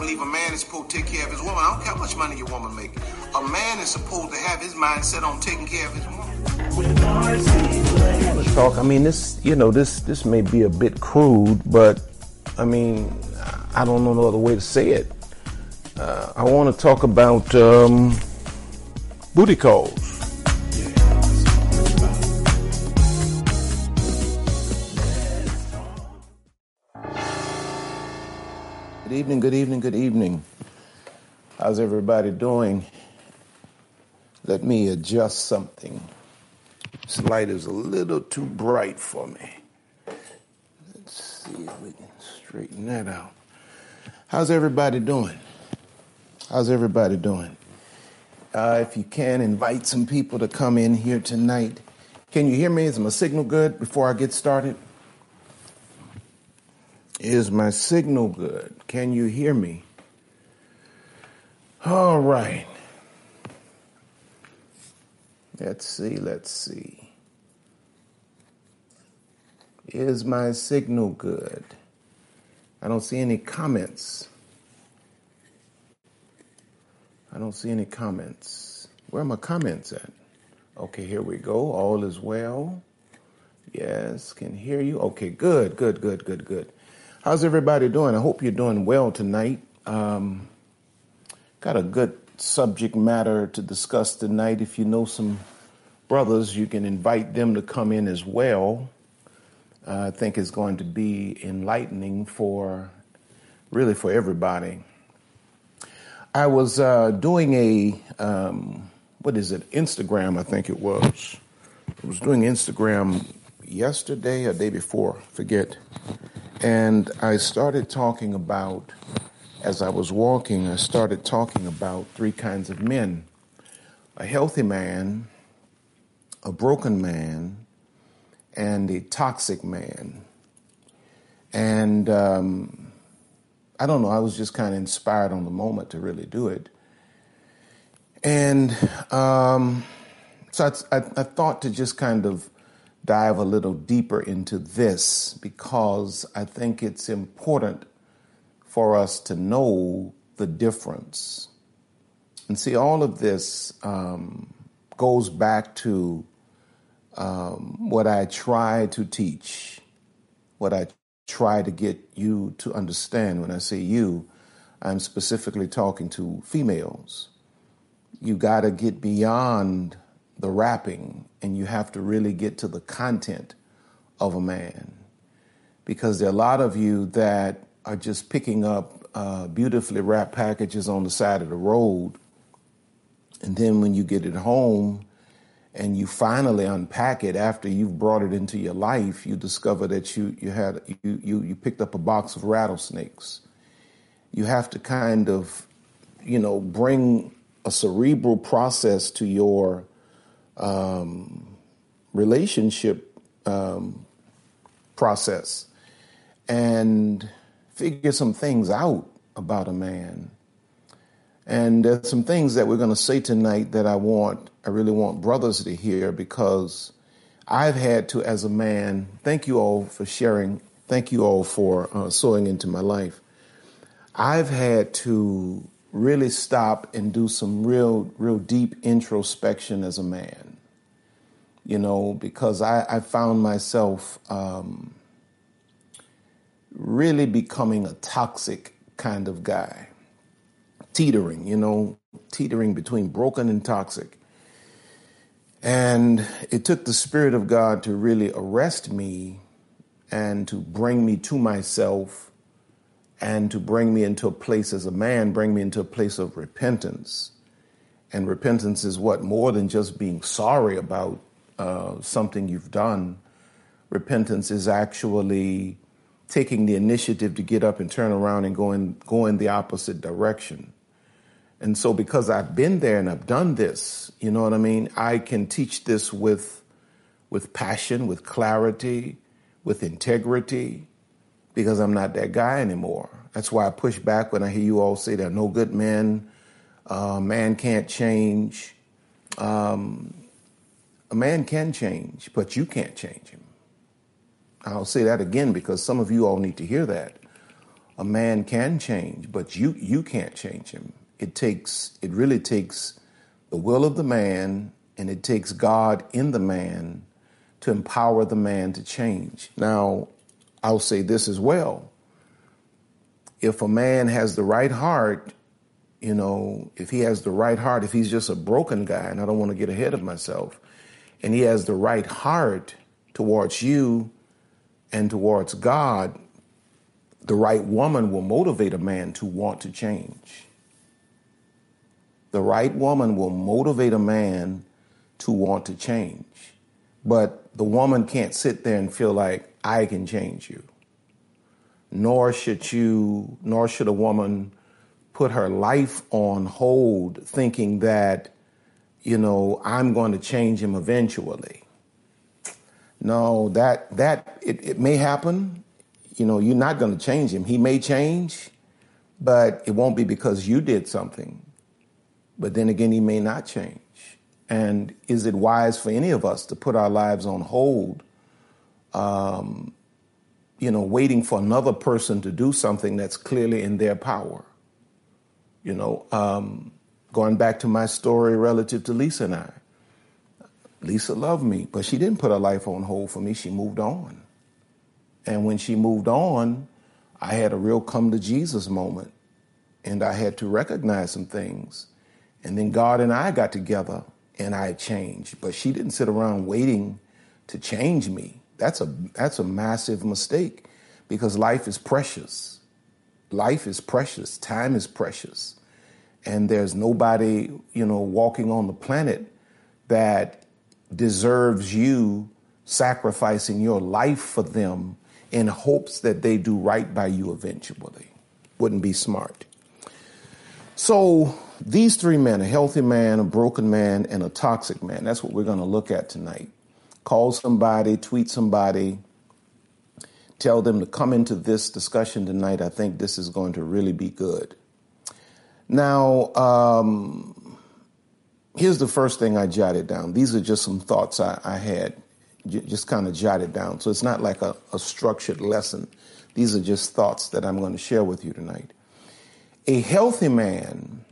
Believe a man is supposed to take care of his woman. I don't care how much money your woman make. A man is supposed to have his mindset on taking care of his woman. Let's Talk. I mean, this. You know, this. This may be a bit crude, but I mean, I don't know no other way to say it. Uh, I want to talk about um, booty calls. Evening, good evening, good evening. How's everybody doing? Let me adjust something. This light is a little too bright for me. Let's see if we can straighten that out. How's everybody doing? How's everybody doing? Uh, if you can, invite some people to come in here tonight. Can you hear me? Is my signal good before I get started? Is my signal good? Can you hear me? All right. Let's see, let's see. Is my signal good? I don't see any comments. I don't see any comments. Where are my comments at? Okay, here we go. All is well. Yes, can hear you. Okay, good, good, good, good, good. How's everybody doing? I hope you're doing well tonight. Um, got a good subject matter to discuss tonight. If you know some brothers, you can invite them to come in as well. Uh, I think it's going to be enlightening for really for everybody. I was uh, doing a um, what is it? Instagram, I think it was. I was doing Instagram yesterday or day before, forget. And I started talking about, as I was walking, I started talking about three kinds of men a healthy man, a broken man, and a toxic man. And um, I don't know, I was just kind of inspired on the moment to really do it. And um, so I, I, I thought to just kind of dive a little deeper into this because I think it's important for us to know the difference. And see, all of this um, goes back to um, what I try to teach, what I try to get you to understand. When I say you, I'm specifically talking to females. You got to get beyond the wrapping and you have to really get to the content of a man. Because there are a lot of you that are just picking up uh, beautifully wrapped packages on the side of the road. And then when you get it home and you finally unpack it after you've brought it into your life, you discover that you, you had you, you, you picked up a box of rattlesnakes. You have to kind of, you know, bring a cerebral process to your um, relationship um, process and figure some things out about a man. And there's some things that we're going to say tonight that I want, I really want brothers to hear because I've had to, as a man, thank you all for sharing, thank you all for uh, sowing into my life. I've had to really stop and do some real, real deep introspection as a man. You know, because I, I found myself um, really becoming a toxic kind of guy, teetering, you know, teetering between broken and toxic. And it took the Spirit of God to really arrest me and to bring me to myself and to bring me into a place as a man, bring me into a place of repentance. And repentance is what? More than just being sorry about uh, something you've done. Repentance is actually taking the initiative to get up and turn around and go in, go in the opposite direction. And so, because I've been there and I've done this, you know what I mean? I can teach this with, with passion, with clarity, with integrity, because I'm not that guy anymore. That's why I push back when I hear you all say are no good men, uh, man can't change. Um, a man can change, but you can't change him. I'll say that again because some of you all need to hear that. a man can change, but you you can't change him. It takes it really takes the will of the man and it takes God in the man to empower the man to change. Now, I'll say this as well. If a man has the right heart, you know, if he has the right heart, if he's just a broken guy, and I don't want to get ahead of myself, and he has the right heart towards you and towards God, the right woman will motivate a man to want to change. The right woman will motivate a man to want to change. But the woman can't sit there and feel like I can change you. Nor should you, nor should a woman put her life on hold thinking that, you know, I'm going to change him eventually. No, that that it, it may happen. You know, you're not going to change him. He may change, but it won't be because you did something. But then again, he may not change. And is it wise for any of us to put our lives on hold, um, you know, waiting for another person to do something that's clearly in their power? You know, um, going back to my story relative to Lisa and I. Lisa loved me, but she didn't put her life on hold for me. She moved on. And when she moved on, I had a real come to Jesus moment. And I had to recognize some things. And then God and I got together and I changed. But she didn't sit around waiting to change me. That's a that's a massive mistake because life is precious. Life is precious. Time is precious. And there's nobody, you know, walking on the planet that deserves you sacrificing your life for them in hopes that they do right by you eventually. Wouldn't be smart. So these three men, a healthy man, a broken man, and a toxic man, that's what we're going to look at tonight. Call somebody, tweet somebody, tell them to come into this discussion tonight. I think this is going to really be good. Now, um, here's the first thing I jotted down. These are just some thoughts I, I had, j- just kind of jotted down. So it's not like a, a structured lesson. These are just thoughts that I'm going to share with you tonight. A healthy man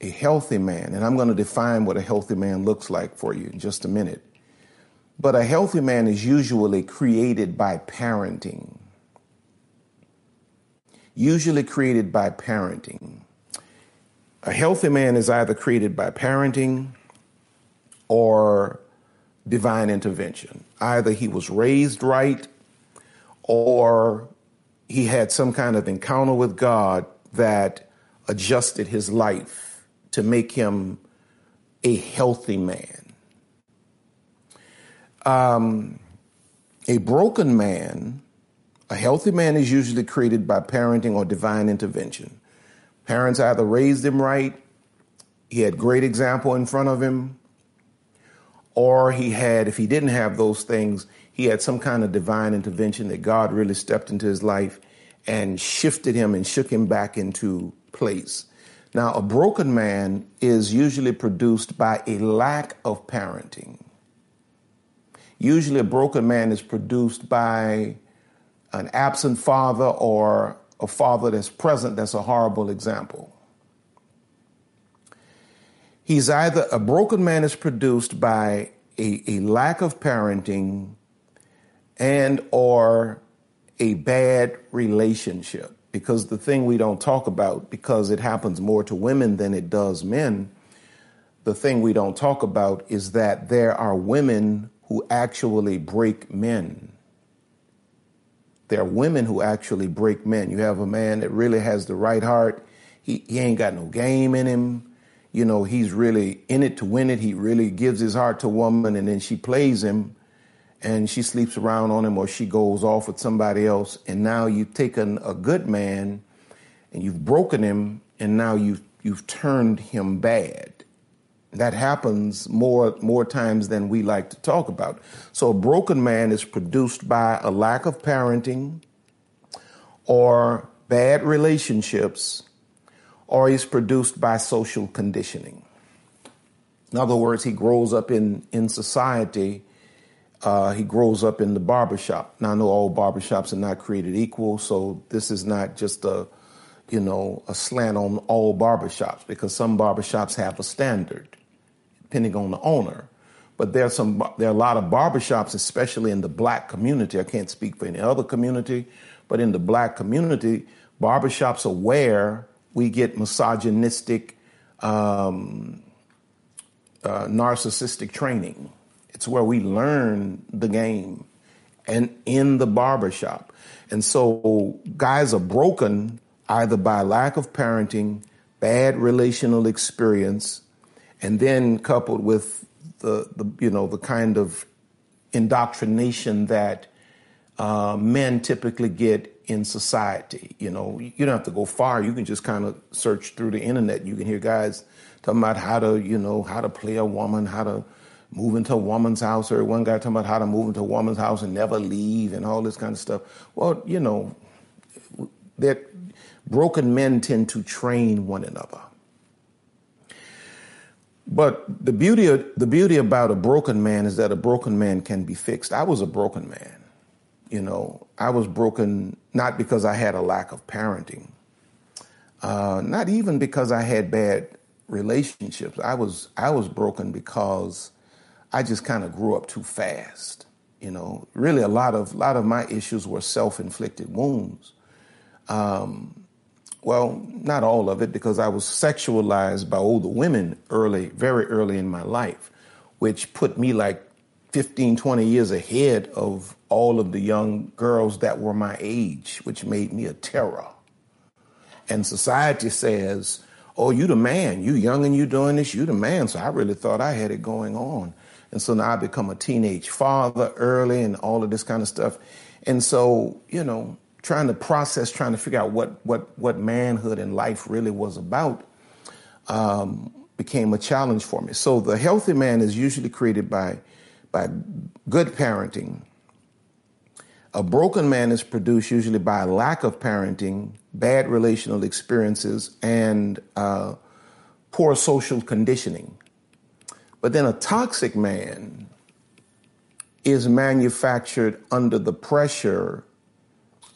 a healthy man, and I'm going to define what a healthy man looks like for you in just a minute. But a healthy man is usually created by parenting. Usually created by parenting. A healthy man is either created by parenting or divine intervention. Either he was raised right or he had some kind of encounter with God that adjusted his life to make him a healthy man. Um, a broken man, a healthy man is usually created by parenting or divine intervention. Parents either raised him right, he had great example in front of him, or he had, if he didn't have those things, he had some kind of divine intervention that God really stepped into his life and shifted him and shook him back into place. Now, a broken man is usually produced by a lack of parenting. Usually, a broken man is produced by an absent father or a father that's present that's a horrible example. He's either a broken man is produced by a, a lack of parenting and or a bad relationship because the thing we don't talk about, because it happens more to women than it does men, the thing we don't talk about is that there are women who actually break men. There are women who actually break men. You have a man that really has the right heart. He, he ain't got no game in him. You know, he's really in it to win it. He really gives his heart to a woman and then she plays him and she sleeps around on him or she goes off with somebody else and now you've taken a good man and you've broken him and now you've you've turned him bad that happens more more times than we like to talk about. So a broken man is produced by a lack of parenting or bad relationships or is produced by social conditioning. In other words he grows up in in society Uh, he grows up in the barbershop. Now I know all barbershops are not created equal, so this is not just a, you know, a slant on all barbershops because some barbershops have a standard, depending on the owner. But there are some, there are a lot of barbershops, especially in the black community. I can't speak for any other community, but in the black community, barbershops are where we get misogynistic, um, uh, narcissistic training. It's where we learn the game and in the barbershop. And so guys are broken either by lack of parenting, bad relational experience, and then coupled with the, the you know the kind of indoctrination that uh, men typically get in society. You know, you don't have to go far. You can just kind of search through the internet. You can hear guys talking about how to, you know, how to play a woman, how to move into a woman's house, or one guy talking about how to move into a woman's house and never leave and all this kind of stuff. Well, you know, that broken men tend to train one another. But the beauty of, the beauty about a broken man is that a broken man can be fixed. I was a broken man. You know, I was broken not because I had a lack of parenting, uh, not even because I had bad relationships. I was I was broken because I just kind of grew up too fast. You know, really a lot of lot of my issues were self-inflicted wounds. Um, well, not all of it, because I was sexualized by older women early, very early in my life, which put me like 15, 20 years ahead of all of the young girls that were my age, which made me a terror. And society says, oh, you the man, you young and you doing this, you the man. So I really thought I had it going on. And so now I become a teenage father early and all of this kind of stuff. And so, you know, trying to process, trying to figure out what what what manhood and life really was about, um, became a challenge for me. So the healthy man is usually created by by good parenting. A broken man is produced usually by lack of parenting, bad relational experiences, and uh, poor social conditioning. But then a toxic man is manufactured under the pressure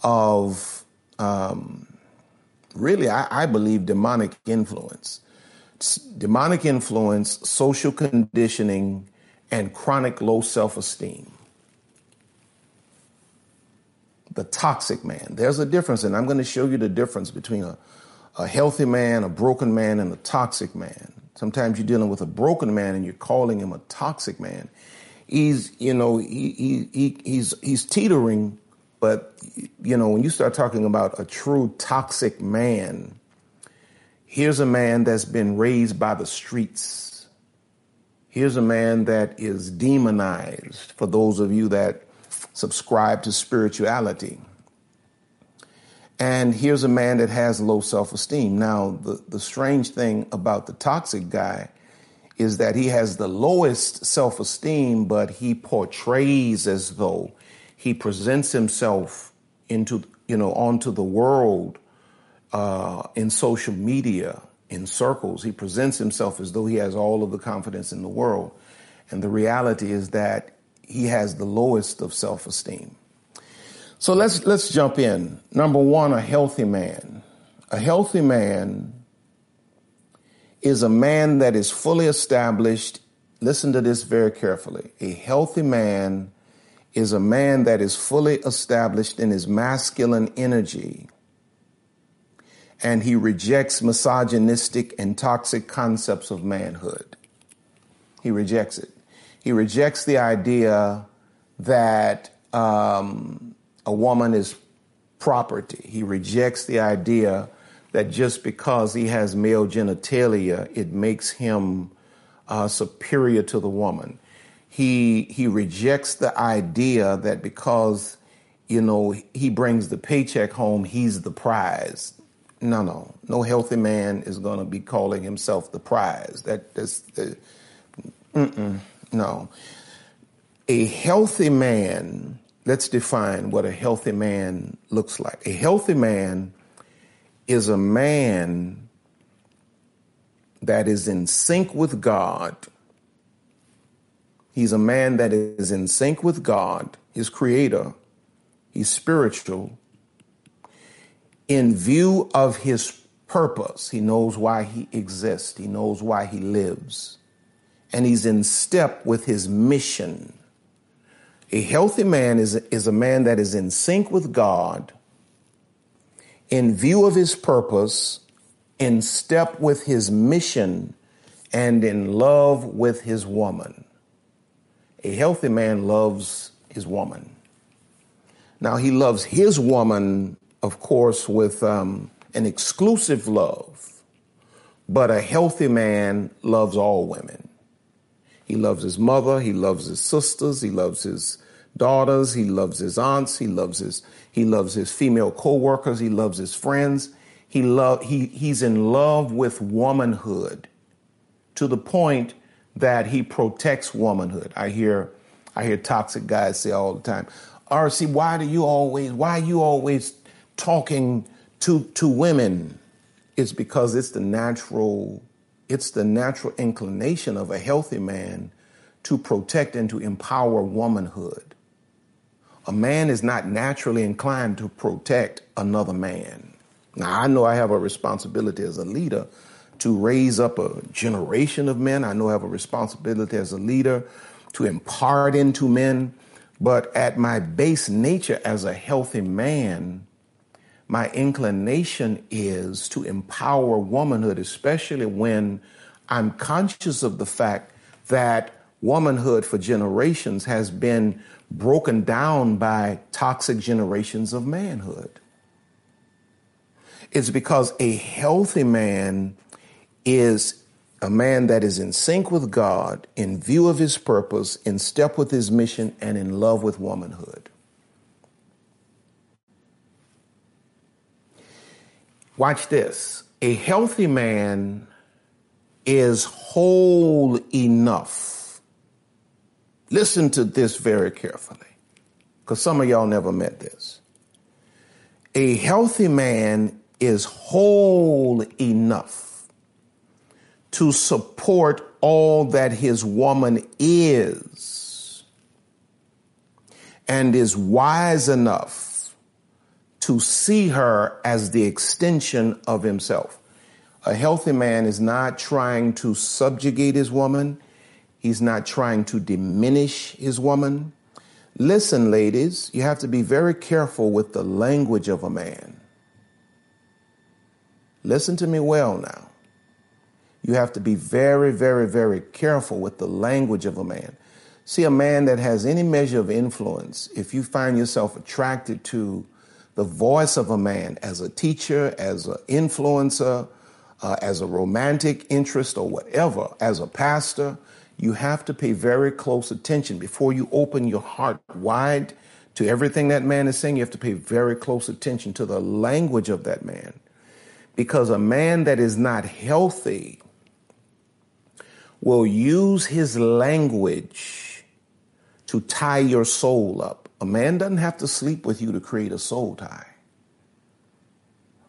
of um, really, I, I, believe, demonic influence. demonic influence, social conditioning, and chronic low self esteem. The toxic man. There's a difference, and I'm going to show you the difference between a, a healthy man, a broken man, and a toxic man. Sometimes you're dealing with a broken man and you're calling him a toxic man. He's, you know, he, he, he he's he's teetering but, you know, when you start talking about a true toxic man, here's a man that's been raised by the streets. Here's a man that is demonized for those of you that subscribe to spirituality. And here's a man that has low self esteem. Now, the, the strange thing about the toxic guy is that he has the lowest self esteem, but he portrays as though he presents himself into you know onto the world uh, in social media in circles. He presents himself as though he has all of the confidence in the world, and the reality is that he has the lowest of self-esteem. So let's let's jump in. Number one, a healthy man. A healthy man is a man that is fully established. Listen to this very carefully. A healthy man is a man that is fully established in his masculine energy and he rejects misogynistic and toxic concepts of manhood. He rejects it. He rejects the idea that um, a woman is property. He rejects the idea that just because he has male genitalia, it makes him uh, superior to the woman he he rejects the idea that because you know he brings the paycheck home he's the prize. No no. No healthy man is going to be calling himself the prize. That that's no. A healthy man let's define what a healthy man looks like. A healthy man is a man that is in sync with god He's a man that is in sync with God, his creator. He's spiritual. In view of his purpose, he knows why he exists, he knows why he lives, and he's in step with his mission. A healthy man is, is a man that is in sync with God, in view of his purpose, in step with his mission, and in love with his woman. A healthy man loves his woman. Now, he loves his woman, of course, with um, an exclusive love, but a healthy man loves all women. He loves his mother, he loves his sisters, he loves his daughters, he loves his aunts, he loves his he loves his female co-workers, he loves his friends. He love he he's in love with womanhood to the point that he protects womanhood. I hear I hear toxic guys say all the time, RC, why do you always why are you always talking to to women? It's because it's the natural it's the natural inclination of a healthy man to protect and to empower womanhood. A man is not naturally inclined to protect another man. Now, I know I have a responsibility as a leader to raise up a generation of men. I know I have a responsibility as a leader to impart into men. But at my base nature as a healthy man, my inclination is to empower womanhood, especially when I'm conscious of the fact that womanhood for generations has been broken down by toxic generations of manhood. It's because a healthy man is a man that is in sync with God, in view of his purpose, in step with his mission, and in love with womanhood. Watch this. A healthy man is whole enough. Listen to this very carefully, because some of y'all never met this. A healthy man is whole enough to support all that his woman is and is wise enough to see her as the extension of himself. A healthy man is not trying to subjugate his woman. He's not trying to diminish his woman. Listen, ladies, you have to be very careful with the language of a man. Listen to me well now you have to be very, very, very careful with the language of a man. See, a man that has any measure of influence, if you find yourself attracted to the voice of a man as a teacher, as an influencer, uh, as a romantic interest, or whatever, as a pastor, you have to pay very close attention before you open your heart wide to everything that man is saying. You have to pay very close attention to the language of that man. Because a man that is not healthy will use his language to tie your soul up. A man doesn't have to sleep with you to create a soul tie.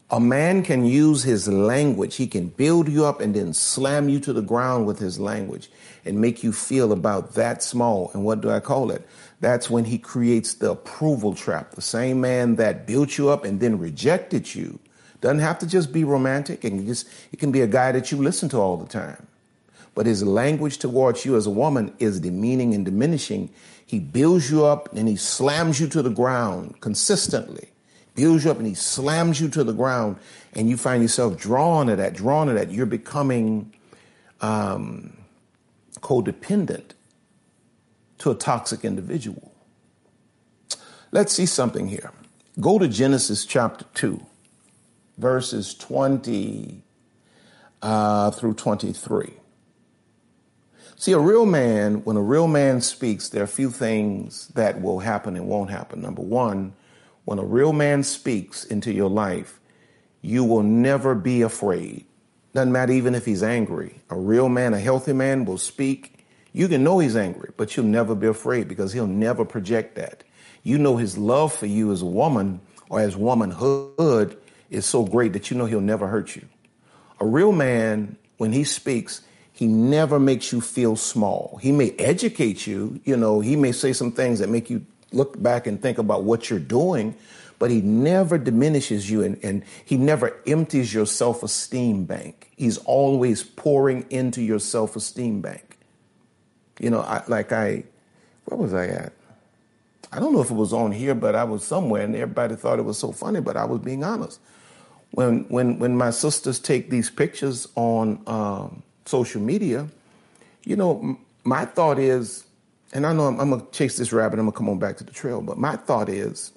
A man can use his language. He can build you up and then slam you to the ground with his language and make you feel about that small. And what do I call it? That's when he creates the approval trap. The same man that built you up and then rejected you doesn't have to just be romantic and just it can be a guy that you listen to all the time but his language towards you as a woman is demeaning and diminishing. He builds you up and he slams you to the ground consistently. Builds you up and he slams you to the ground, and you find yourself drawn to that, drawn to that. You're becoming um, codependent to a toxic individual. Let's see something here. Go to Genesis chapter 2, verses 20 uh, through 23. See, a real man, when a real man speaks, there are a few things that will happen and won't happen. Number one, when a real man speaks into your life, you will never be afraid. Doesn't matter even if he's angry. A real man, a healthy man will speak. You can know he's angry, but you'll never be afraid because he'll never project that. You know his love for you as a woman or as womanhood is so great that you know he'll never hurt you. A real man, when he speaks, He never makes you feel small. He may educate you, you know, he may say some things that make you look back and think about what you're doing, but he never diminishes you and, and he never empties your self esteem bank. He's always pouring into your self esteem bank. You know, I, like I, where was I at? I don't know if it was on here, but I was somewhere and everybody thought it was so funny, but I was being honest. When, when, when my sisters take these pictures on um, social media, you know, my thought is, and I know I'm, I'm going to chase this rabbit, I'm going to come on back to the trail, but my thought is,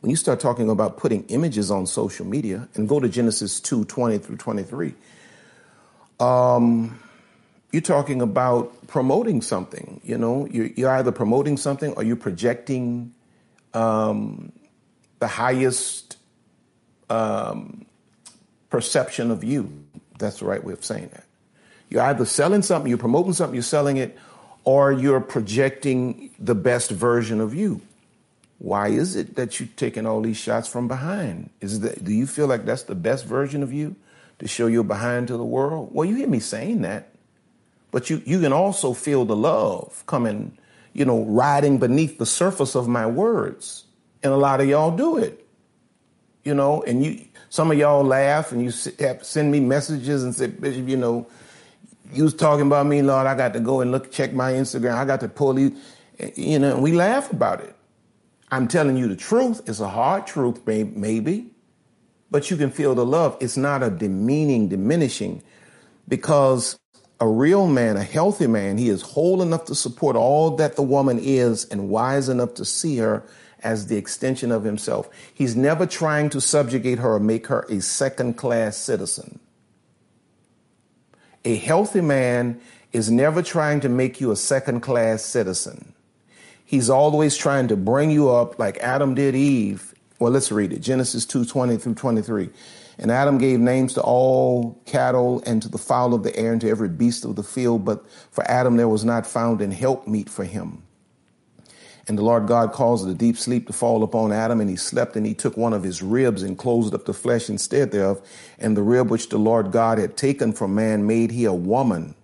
when you start talking about putting images on social media and go to Genesis 2 20 through 23, um, you're talking about promoting something. You know, you're, you're either promoting something or you're projecting um, the highest um, perception of you. That's the right way of saying that. You're either selling something, you're promoting something, you're selling it, or you're projecting the best version of you. Why is it that you're taking all these shots from behind? Is that do you feel like that's the best version of you to show your behind to the world? Well, you hear me saying that, but you you can also feel the love coming, you know, riding beneath the surface of my words, and a lot of y'all do it, you know, and you some of y'all laugh and you send me messages and say, Bishop, you know, you was talking about me, Lord. I got to go and look, check my Instagram. I got to pull you, eh, you know, and we laugh about it. I'm telling you the truth. It's a hard truth, maybe, but you can feel the love. It's not a demeaning, diminishing, because a real man, a healthy man, he is whole enough to support all that the woman is and wise enough to see her as the extension of himself. He's never trying to subjugate her or make her a second class citizen. A healthy man is never trying to make you a second class citizen. He's always trying to bring you up like Adam did Eve. Well, let's read it. Genesis 2 20 through 23. And Adam gave names to all cattle and to the fowl of the air and to every beast of the field. But for Adam there was not found an helpmeet for him. And the Lord God caused a deep sleep to fall upon Adam, and he slept, and he took one of his ribs and closed up the flesh instead thereof. And the rib which the Lord God had taken from man made he a woman,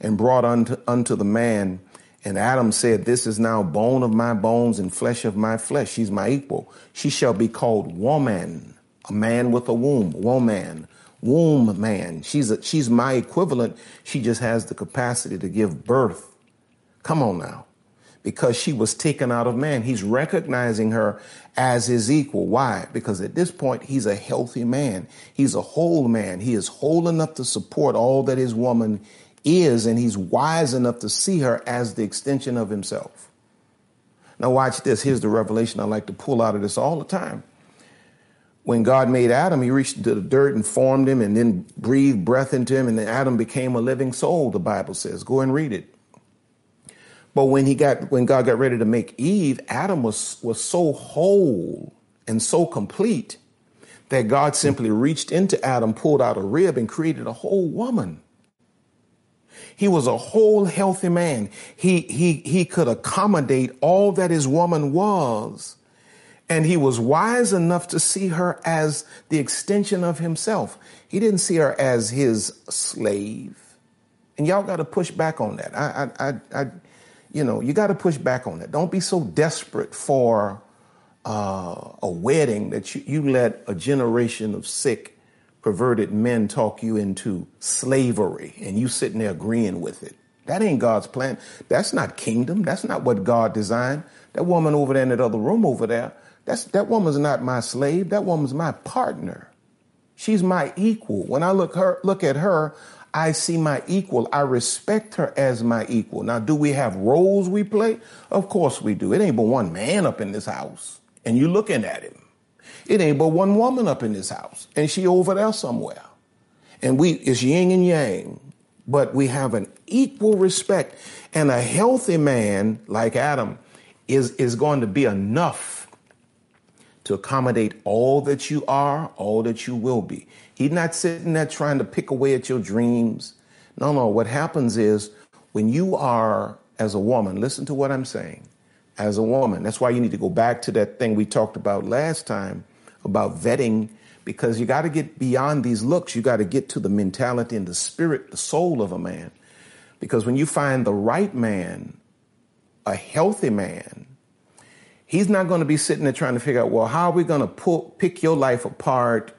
and brought unto, unto the man. And Adam said, This is now bone of my bones and flesh of my flesh. She's my equal. She shall be called woman, a man with a womb, woman, womb man. She's a, she's my equivalent. She just has the capacity to give birth. Come on now because she was taken out of man. He's recognizing her as his equal. Why? Because at this point, he's a healthy man. He's a whole man. He is whole enough to support all that his woman is, and he's wise enough to see her as the extension of himself. Now, watch this. Here's the revelation I like to pull out of this all the time. When God made Adam, he reached into the dirt and formed him and then breathed breath into him, and then Adam became a living soul, the Bible says. Go and read it. But when he got when God got ready to make Eve, Adam was was so whole and so complete that God simply reached into Adam, pulled out a rib, and created a whole woman. He was a whole healthy man. He he he could accommodate all that his woman was. And he was wise enough to see her as the extension of himself. He didn't see her as his slave. And y'all got to push back on that. I, I, I, I you know, you got to push back on it. Don't be so desperate for uh, a wedding that you, you let a generation of sick, perverted men talk you into slavery and you sitting there agreeing with it. That ain't God's plan. That's not kingdom. That's not what God designed. That woman over there in that other room over there, that's, that woman's not my slave. That woman's my partner. She's my equal. When I look her look at her, I see my equal. I respect her as my equal. Now, do we have roles we play? Of course we do. It ain't but one man up in this house, and you looking at him. It ain't but one woman up in this house, and she over there somewhere. And we it's yin and yang, but we have an equal respect. And a healthy man like Adam is, is going to be enough to accommodate all that you are, all that you will be. He's not sitting there trying to pick away at your dreams. No, no. What happens is when you are, as a woman, listen to what I'm saying, as a woman, that's why you need to go back to that thing we talked about last time about vetting because you got to get beyond these looks. You got to get to the mentality and the spirit, the soul of a man. Because when you find the right man, a healthy man, he's not going to be sitting there trying to figure out, well, how are we going to pick your life apart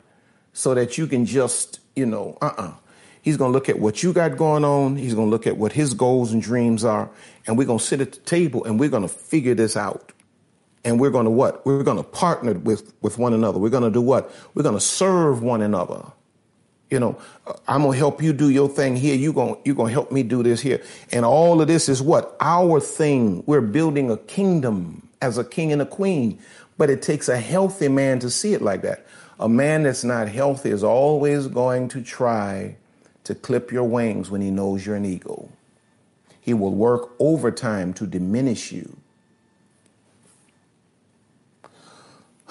so that you can just, you know, uh uh-uh. uh He's going to look at what you got going on. He's going to look at what his goals and dreams are. And we're going to sit at the table and we're going to figure this out. And we're going to what? We're going to partner with, with one another. We're going to do what? We're going to serve one another. You know, I'm going to help you do your thing here. You're going, you're going to help me do this here. And all of this is what? Our thing. We're building a kingdom as a king and a queen. But it takes a healthy man to see it like that. A man that's not healthy is always going to try to clip your wings when he knows you're an eagle. He will work overtime to diminish you.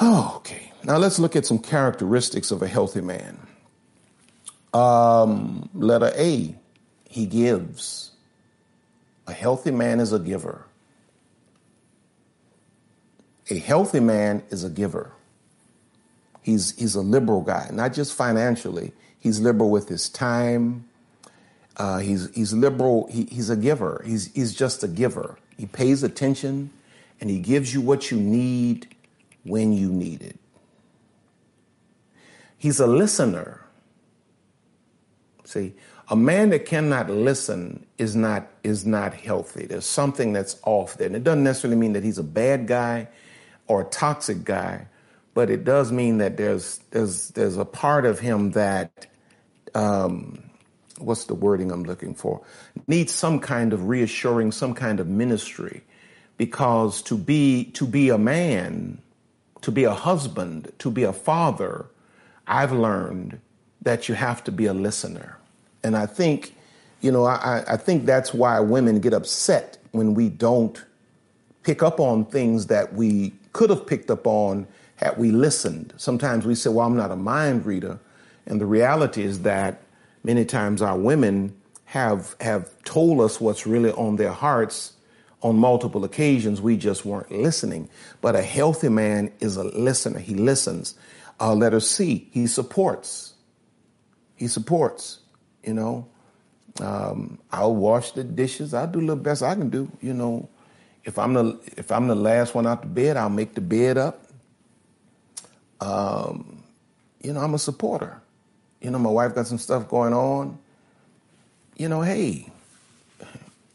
Oh, okay. Now let's look at some characteristics of a healthy man. Um, letter A, he gives. A healthy man is a giver. A healthy man is a giver. He's, he's a liberal guy, not just financially. He's liberal with his time. Uh, he's, he's liberal. He, he's a giver. He's, he's just a giver. He pays attention and he gives you what you need when you need it. He's a listener. See, a man that cannot listen is not is not healthy. There's something that's off there. And it doesn't necessarily mean that he's a bad guy or a toxic guy, but it does mean that there's there's there's a part of him that um, what's the wording I'm looking for? Needs some kind of reassuring, some kind of ministry, because to be to be a man, to be a husband, to be a father, I've learned that you have to be a listener, and I think, you know, I, I think that's why women get upset when we don't pick up on things that we could have picked up on had we listened. Sometimes we say, "Well, I'm not a mind reader." And the reality is that many times our women have have told us what's really on their hearts on multiple occasions. We just weren't listening. But a healthy man is a listener. He listens. Uh, letter C, he supports. He supports. You know, um, I'll wash the dishes. I'll do the best I can do. You know, if I'm the if I'm the last one out the bed, I'll make the bed up. Um, you know, I'm a supporter you know, my wife got some stuff going on. You know, hey,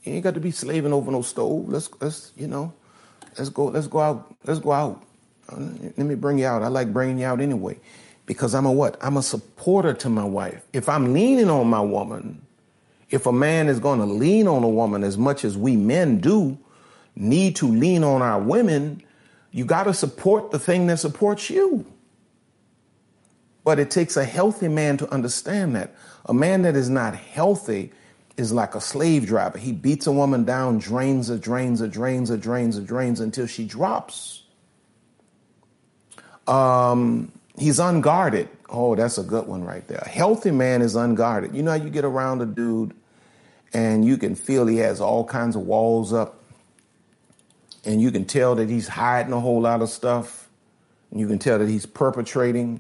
you ain't got to be slaving over no stove. Let's let's you know, let's go let's go out let's go out. Uh, let me bring you out. I like bringing you out anyway, because I'm a what? I'm a supporter to my wife. If I'm leaning on my woman, if a man is going to lean on a woman as much as we men do, need to lean on our women, you got to support the thing that supports you. But it takes a healthy man to understand that. A man that is not healthy is like a slave driver. He beats a woman down, drains her, drains her, drains her, drains her, drains until she drops. Um, he's unguarded. Oh, that's a good one right there. A healthy man is unguarded. You know how you get around a dude and you can feel he has all kinds of walls up and you can tell that he's hiding a whole lot of stuff and you can tell that he's perpetrating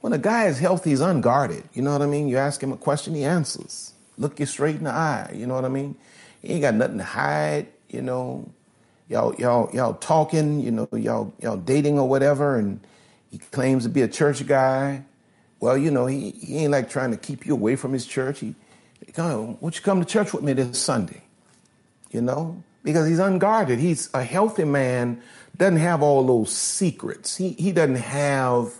when a guy is healthy, he's unguarded. You know what I mean? You ask him a question, he answers. Look you straight in the eye. You know what I mean? He ain't got nothing to hide. You know, y'all y'all y'all talking. You know, y'all y'all dating or whatever, and he claims to be a church guy. Well, you know, he, he ain't like trying to keep you away from his church. He, come, won't you come to church with me this Sunday? You know, because he's unguarded. He's a healthy man. Doesn't have all those secrets. He he doesn't have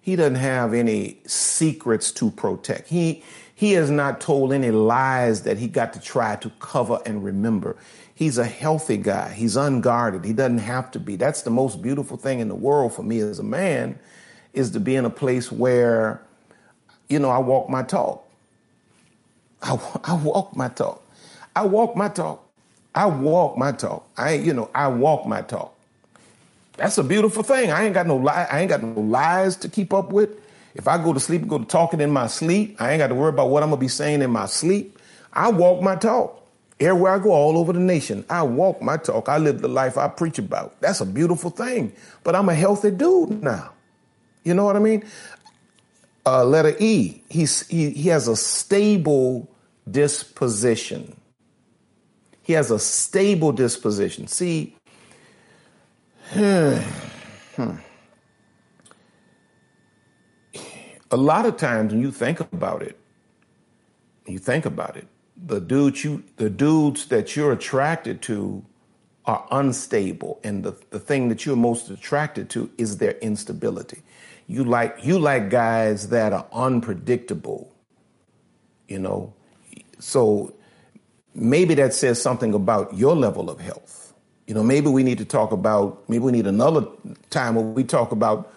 he doesn't have any secrets to protect. He he has not told any lies that he got to try to cover and remember. He's a healthy guy. He's unguarded. He doesn't have to be. That's the most beautiful thing in the world for me as a man is to be in a place where, you know, I walk my talk. I, I walk my talk. I walk my talk. I walk my talk. I, you know, I walk my talk. That's a beautiful thing. I ain't got no lie. I ain't got no lies to keep up with. If I go to sleep go to talking in my sleep, I ain't got to worry about what I'm gonna be saying in my sleep. I walk my talk. Everywhere I go, all over the nation, I walk my talk. I live the life I preach about. That's a beautiful thing. But I'm a healthy dude now. You know what I mean? Uh, letter E, he's, he, he has a stable disposition. He has a stable disposition. See, a lot of times when you think about it, you think about it, the dudes you the dudes that you're attracted to are unstable and the, the thing that you're most attracted to is their instability you like you like guys that are unpredictable you know so maybe that says something about your level of health you know maybe we need to talk about maybe we need another time where we talk about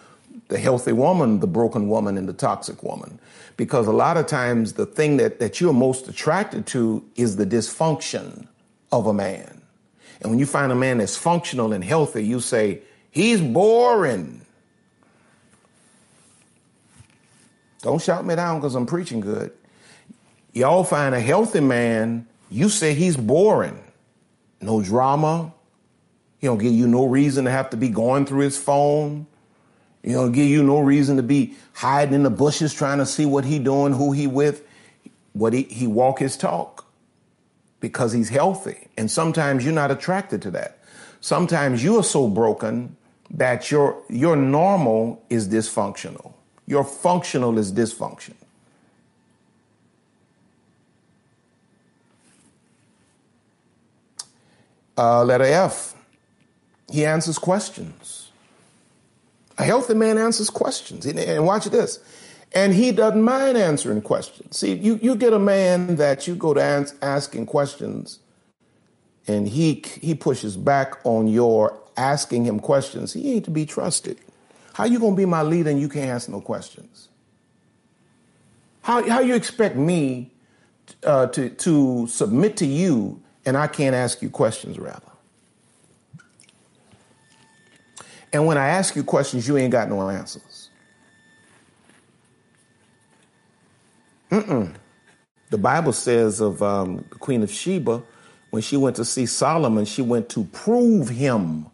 the healthy woman the broken woman and the toxic woman because a lot of times the thing that, that you're most attracted to is the dysfunction of a man. And when you find a man that's functional and healthy, you say, he's boring. Don't shout me down because I'm preaching good. Y'all find a healthy man, you say he's boring. No drama. He don't give you no reason to have to be going through his phone. He don't give you no reason to be hiding in the bushes trying to see what he doing, who he with. What he, he walk his talk because he's healthy. And sometimes you're not attracted to that. Sometimes you are so broken that your your normal is dysfunctional. Your functional is dysfunction. Uh, letter F. He answers questions. A healthy man answers questions. And watch this. And he doesn't mind answering questions. See, you, you get a man that you go to ans- asking questions and he, he pushes back on your asking him questions. He ain't to be trusted. How you going to be my leader and you can't ask no questions? How, how you expect me uh, to, to submit to you and I can't ask you questions, rather? And when I ask you questions, you ain't got no answers. Mm-mm. The Bible says of um, the Queen of Sheba, when she went to see Solomon, she went to prove him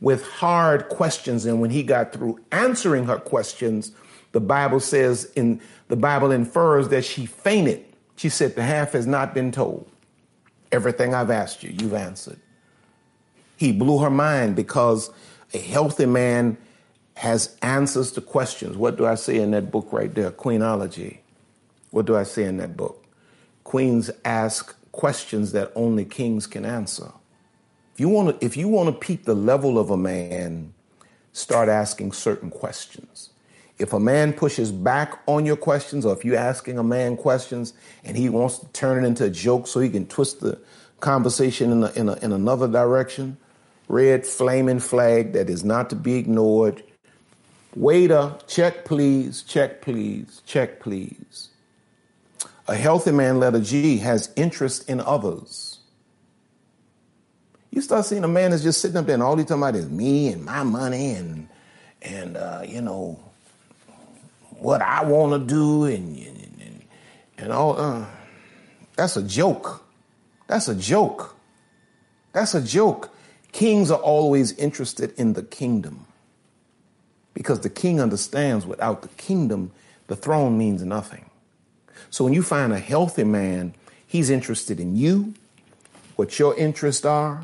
with hard questions. And when he got through answering her questions, the Bible says in the Bible infers that she fainted. She said, The half has not been told. Everything I've asked you, you've answered. He blew her mind because a healthy man has answers to questions. What do I say in that book right there, Queenology? What do I say in that book? Queens ask questions that only kings can answer. If you want to, if you want to peak the level of a man, start asking certain questions. If a man pushes back on your questions, or if you're asking a man questions and he wants to turn it into a joke so he can twist the conversation in, a, in, a, in another direction, red flaming flag that is not to be ignored. Waiter, check please, check please, check please. A healthy man, letter G, has interest in others. You start seeing a man that's just sitting up there and all he's talking about is me and my money and and uh, you know what I want to do and and, and all. Uh, that's a joke. That's a joke. That's a joke. Kings are always interested in the kingdom because the king understands without the kingdom, the throne means nothing. So when you find a healthy man, he's interested in you, what your interests are,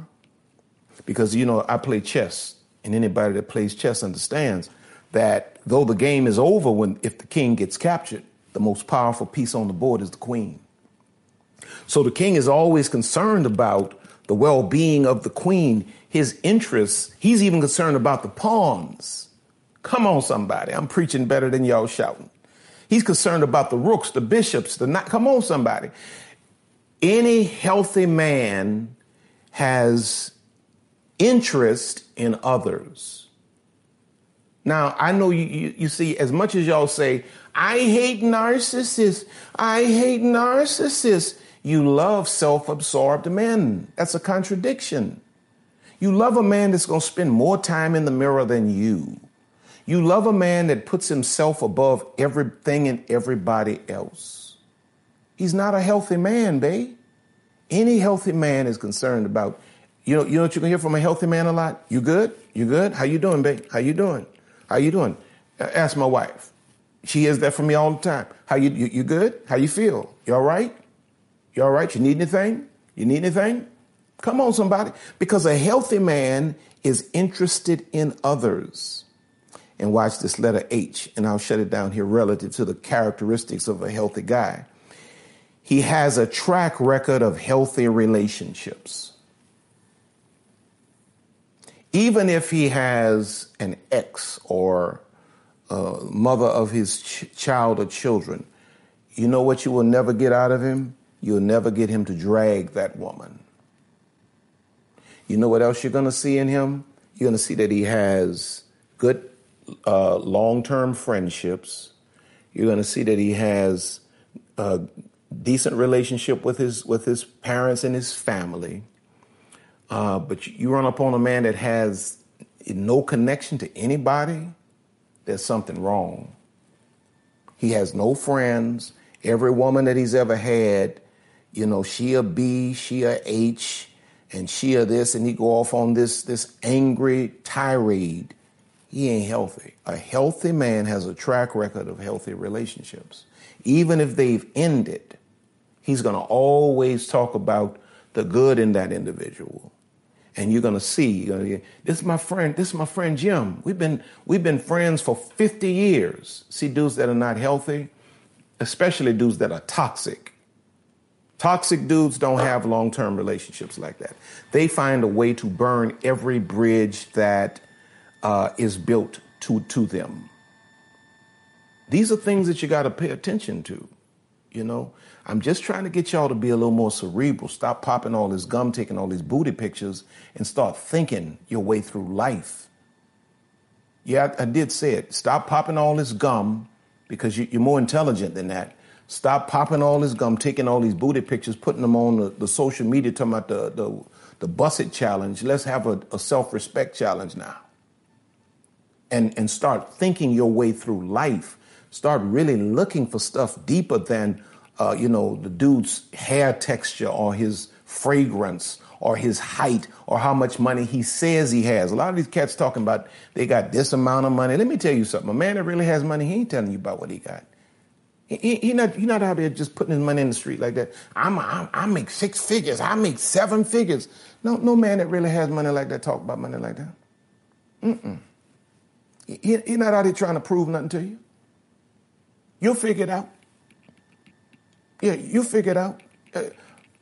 because you know, I play chess, and anybody that plays chess understands that though the game is over when if the king gets captured, the most powerful piece on the board is the queen. So the king is always concerned about the well-being of the queen his interests. He's even concerned about the pawns. Come on, somebody. I'm preaching better than y'all shouting. He's concerned about the rooks, the bishops, the not. Come on, somebody. Any healthy man has interest in others. Now, I know you, you, you, see, as much as y'all say, I hate narcissists, I hate narcissists, you love self absorbed men. That's a contradiction. You love a man that's going to spend more time in the mirror than you. You love a man that puts himself above everything and everybody else. He's not a healthy man, babe. Any healthy man is concerned about, you know, you know what you can hear from a healthy man a lot? You good? You good? How you doing, babe? How you doing? How you doing? Ask my wife. She hears that from me all the time. How you, you, you good? How you feel? You all right? You all right? You need anything? You need anything? Come on, somebody. Because a healthy man is interested in others. And watch this letter H, and I'll shut it down here relative to the characteristics of a healthy guy. He has a track record of healthy relationships. Even if he has an ex or a mother of his ch- child or children, you know what you will never get out of him? You'll never get him to drag that woman. You know what else you're going to see in him? You're going to see that he has good uh, long term friendships. You're going to see that he has a decent relationship with his, with his parents and his family. Uh, but you run up on a man that has no connection to anybody, there's something wrong. He has no friends. Every woman that he's ever had, you know, she a B, she a H, and she a this, and he go off on this this angry tirade. He ain't healthy. A healthy man has a track record of healthy relationships. Even if they've ended, he's to always talk about the good in that individual. And you're to see, you're gonna, this is my friend, this is my friend Jim. We've been, we've been friends for 50 years. See dudes that are not healthy, especially dudes that are toxic. Toxic dudes don't have long term relationships like that. They find a way to burn every bridge that uh, is built to, to them. These are things that you got to pay attention to. You know, I'm just trying to get y'all to be a little more cerebral. Stop popping all this gum, taking all these booty pictures, and start thinking your way through life. Yeah, I, I did say it. Stop popping all this gum because you, are more intelligent than that. Stop popping all this gum, taking all these booty pictures, putting them on the, the social media, talking about the, the, the busset challenge. Let's have a, a self respect challenge now. And, and start thinking your way through life. Start really looking for stuff deeper than, uh, you know, the dude's hair texture or his fragrance or his height or how much money he says he has. A lot of these cats talking about they got this amount of money. Let me tell you something. A man that really has money, he ain't telling you about what he got. He, he not he not out there just putting his money in the street like that. I'm, I'm I make six figures. I make seven figures. No no man that really has money like that talk about money like that. Mm-mm. He, he not out here trying to prove nothing to you. You'll figure it out. Yeah, you'll figure it out. Uh,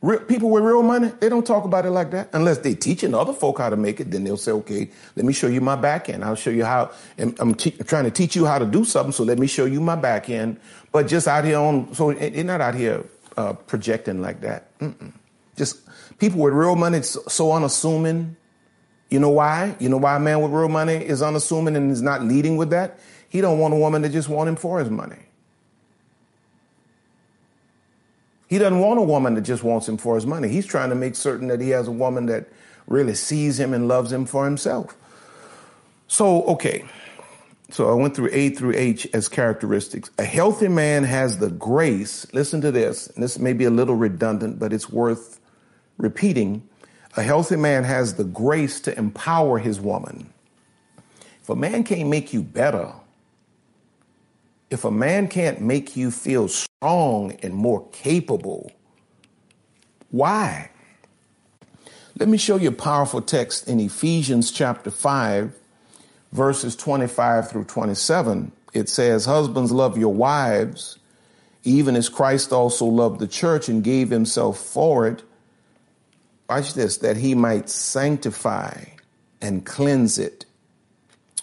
Real, people with real money, they don't talk about it like that unless they're teaching other folk how to make it. Then they'll say, "Okay, let me show you my back end. I'll show you how. I'm te- trying to teach you how to do something, so let me show you my back end." But just out here on, so they're not out here uh, projecting like that. Mm-mm. Just people with real money, so, so unassuming. You know why? You know why a man with real money is unassuming and is not leading with that? He don't want a woman that just want him for his money. He doesn't want a woman that just wants him for his money. He's trying to make certain that he has a woman that really sees him and loves him for himself. So, okay. So I went through A through H as characteristics. A healthy man has the grace, listen to this, and this may be a little redundant, but it's worth repeating. A healthy man has the grace to empower his woman. If a man can't make you better, if a man can't make you feel strong and more capable, why? Let me show you a powerful text in Ephesians chapter 5, verses 25 through 27. It says, Husbands, love your wives, even as Christ also loved the church and gave himself for it. Watch this, that he might sanctify and cleanse it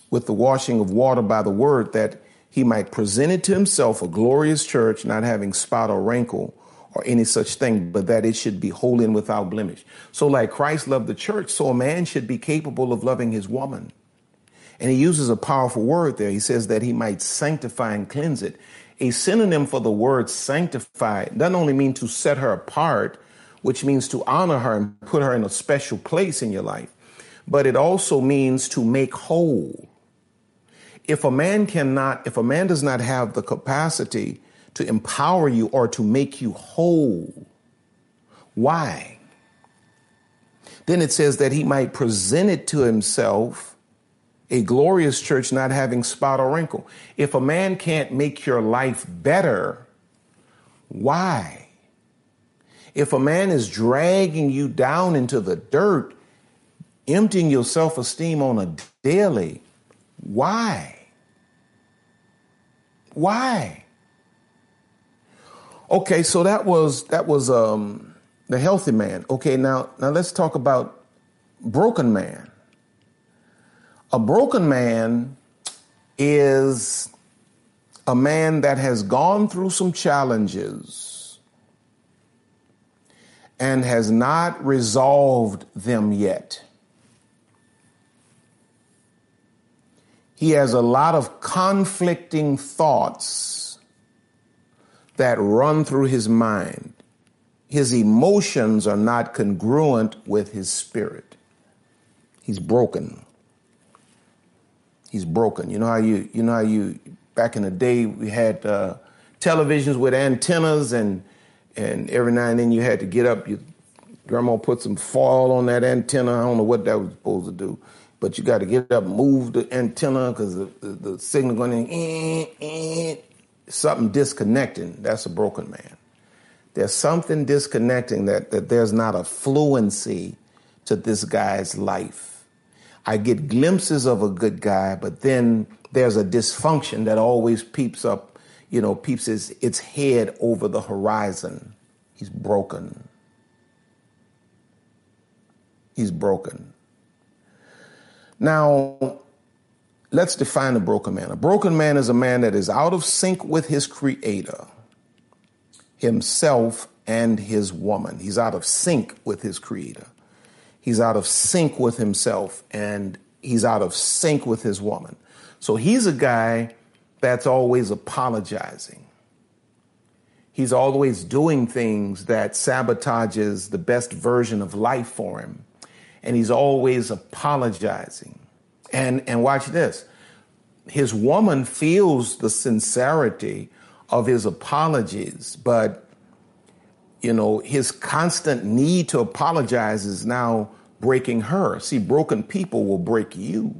with the washing of water by the word, that he might present it to himself a glorious church, not having spot or wrinkle or any such thing, but that it should be holy and without blemish. So, like Christ loved the church, so a man should be capable of loving his woman. And he uses a powerful word there. He says that he might sanctify and cleanse it. A synonym for the word sanctify doesn't only mean to set her apart, which means to honor her and put her in a special place in your life, but it also means to make whole if a man cannot, if a man does not have the capacity to empower you or to make you whole, why? Then it says that he might present it to himself a glorious church not having spot or wrinkle. If a man can't make your life better, why? If a man is dragging you down into the dirt, emptying your self esteem on a daily, why? Why? Okay, so that was that was um, the healthy man. Okay, now now let's talk about broken man. A broken man is a man that has gone through some challenges and has not resolved them yet. He has a lot of conflicting thoughts that run through his mind. His emotions are not congruent with his spirit. He's broken. He's broken. You know how you you know how you back in the day we had uh, televisions with antennas and and every now and then you had to get up. Your grandma put some foil on that antenna. I don't know what that was supposed to do, but you got to get up, move the antenna because the, the, the, signal going in. Eh, eh, something disconnecting. That's a broken man. There's something disconnecting that that there's not a fluency to this guy's life. I get glimpses of a good guy, but then there's a dysfunction that always peeps up, you know, peeps its, its head over the horizon. He's broken. He's broken. Now, let's define a broken man. A broken man is a man that is out of sync with his creator, himself, and his woman. He's out of sync with his creator. He's out of sync with himself and he's out of sync with his woman. So he's a guy that's always apologizing. He's always doing things that sabotages the best version of life for him. And he's always apologizing. And and watch this. His woman feels the sincerity of his apologies, but you know, his constant need to apologize is now breaking her. See, broken people will break you.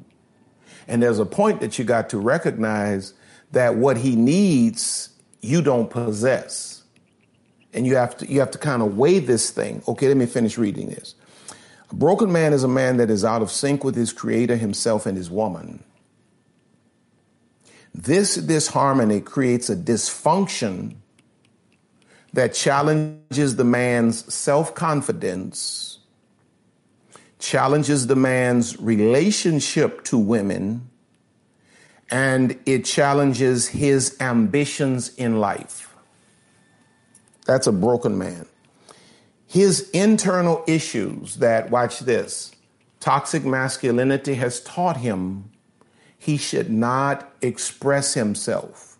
And there's a point that you got to recognize that what he needs, you don't possess. And you have to you have to kind of weigh this thing. Okay, let me finish reading this. A broken man is a man that is out of sync with his creator, himself, and his woman. This disharmony creates a dysfunction that challenges the man's self confidence, challenges the man's relationship to women, and it challenges his ambitions in life. That's a broken man. His internal issues that, watch this, toxic masculinity has taught him he should not express himself.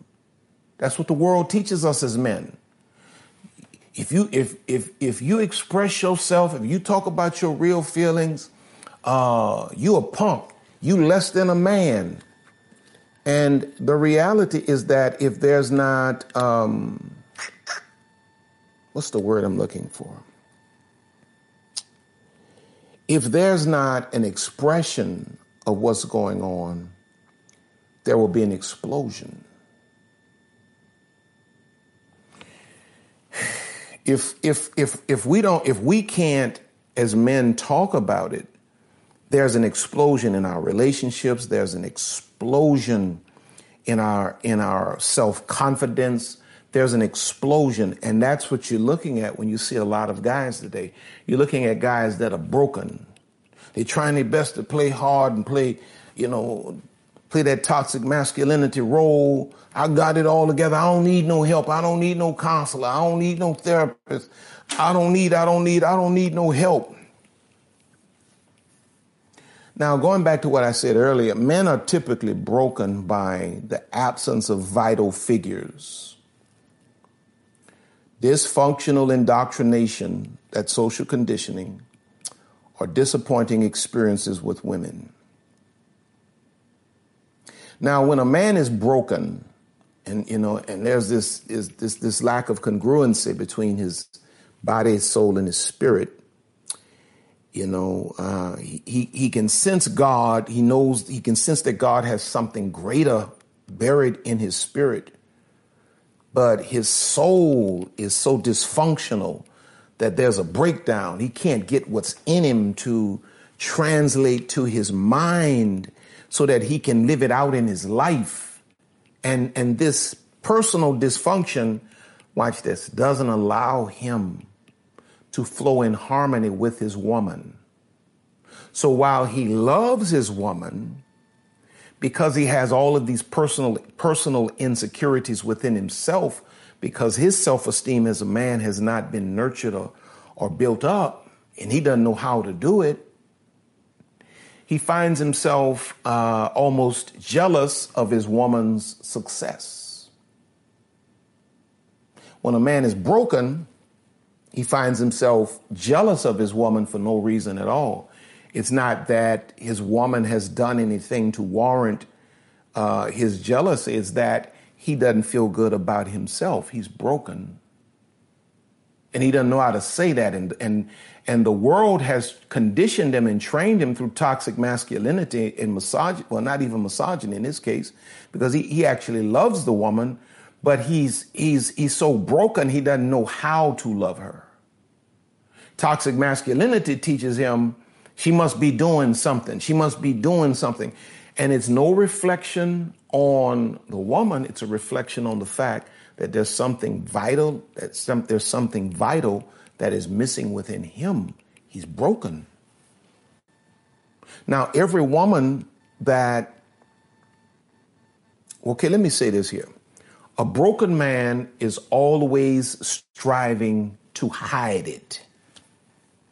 That's what the world teaches us as men if you if if if you express yourself, if you talk about your real feelings, uh, you a punk. You less than a man. And the reality is that if there's not um, what's the word I'm looking for? If there's not an expression of what's going on, there will be an explosion. if if if if we don't if we can't as men talk about it there's an explosion in our relationships there's an explosion in our in our self-confidence there's an explosion and that's what you're looking at when you see a lot of guys today you're looking at guys that are broken they're trying their best to play hard and play you know play that toxic masculinity role I got it all together. I don't need no help. I don't need no counselor. I don't need no therapist. I don't need, I don't need, I don't need no help. Now, going back to what I said earlier, men are typically broken by the absence of vital figures. Dysfunctional indoctrination, that social conditioning, or disappointing experiences with women. Now, when a man is broken, and you know, and there's this is this this lack of congruency between his body, his soul, and his spirit. You know, uh, he, he, he can sense God. He knows, he can sense that God has something greater buried in his spirit. But his soul is so dysfunctional that there's a breakdown. He can't get what's in him to translate to his mind so that he can live it out in his life. And, and this personal dysfunction, watch this, doesn't allow him to flow in harmony with his woman. So while he loves his woman, because he has all of these personal personal insecurities within himself, because his self-esteem as a man has not been nurtured or, or built up, and he doesn't know how to do it, he finds himself uh, almost jealous of his woman's success. When a man is broken, he finds himself jealous of his woman for no reason at all. It's not that his woman has done anything to warrant uh, his jealousy, it's that he doesn't feel good about himself. He's broken. And he doesn't know how to say that. And, and, and the world has conditioned him and trained him through toxic masculinity and misogyny. Well, not even misogyny in this case, because he, he actually loves the woman, but he's, he's, he's so broken he doesn't know how to love her. Toxic masculinity teaches him she must be doing something. She must be doing something. And it's no reflection on the woman, it's a reflection on the fact that there's something vital, that some, there's something vital that is missing within him. He's broken. Now, every woman that, okay, let me say this here. A broken man is always striving to hide it.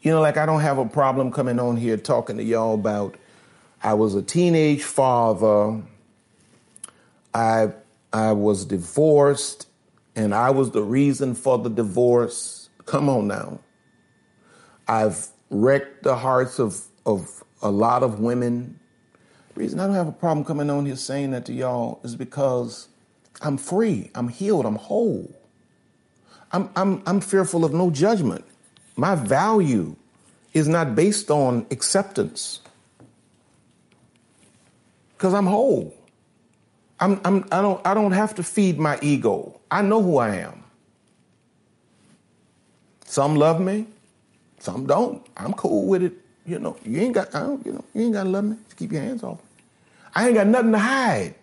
You know, like I don't have a problem coming on here talking to y'all about I was a teenage father. I I was divorced and I was the reason for the divorce. Come on now. I've wrecked the hearts of of a lot of women. The reason I don't have a problem coming on here saying that to y'all is because I'm free. I'm healed. I'm whole. I'm I'm I'm fearful of no judgment. My value is not based on acceptance because I'm whole. I'm, I'm, I, don't, I don't have to feed my ego. I know who I am. Some love me, some don't. I'm cool with it. You know, you ain't got, I don't, you know, you ain't got to love me. Just keep your hands off. I ain't got nothing to hide.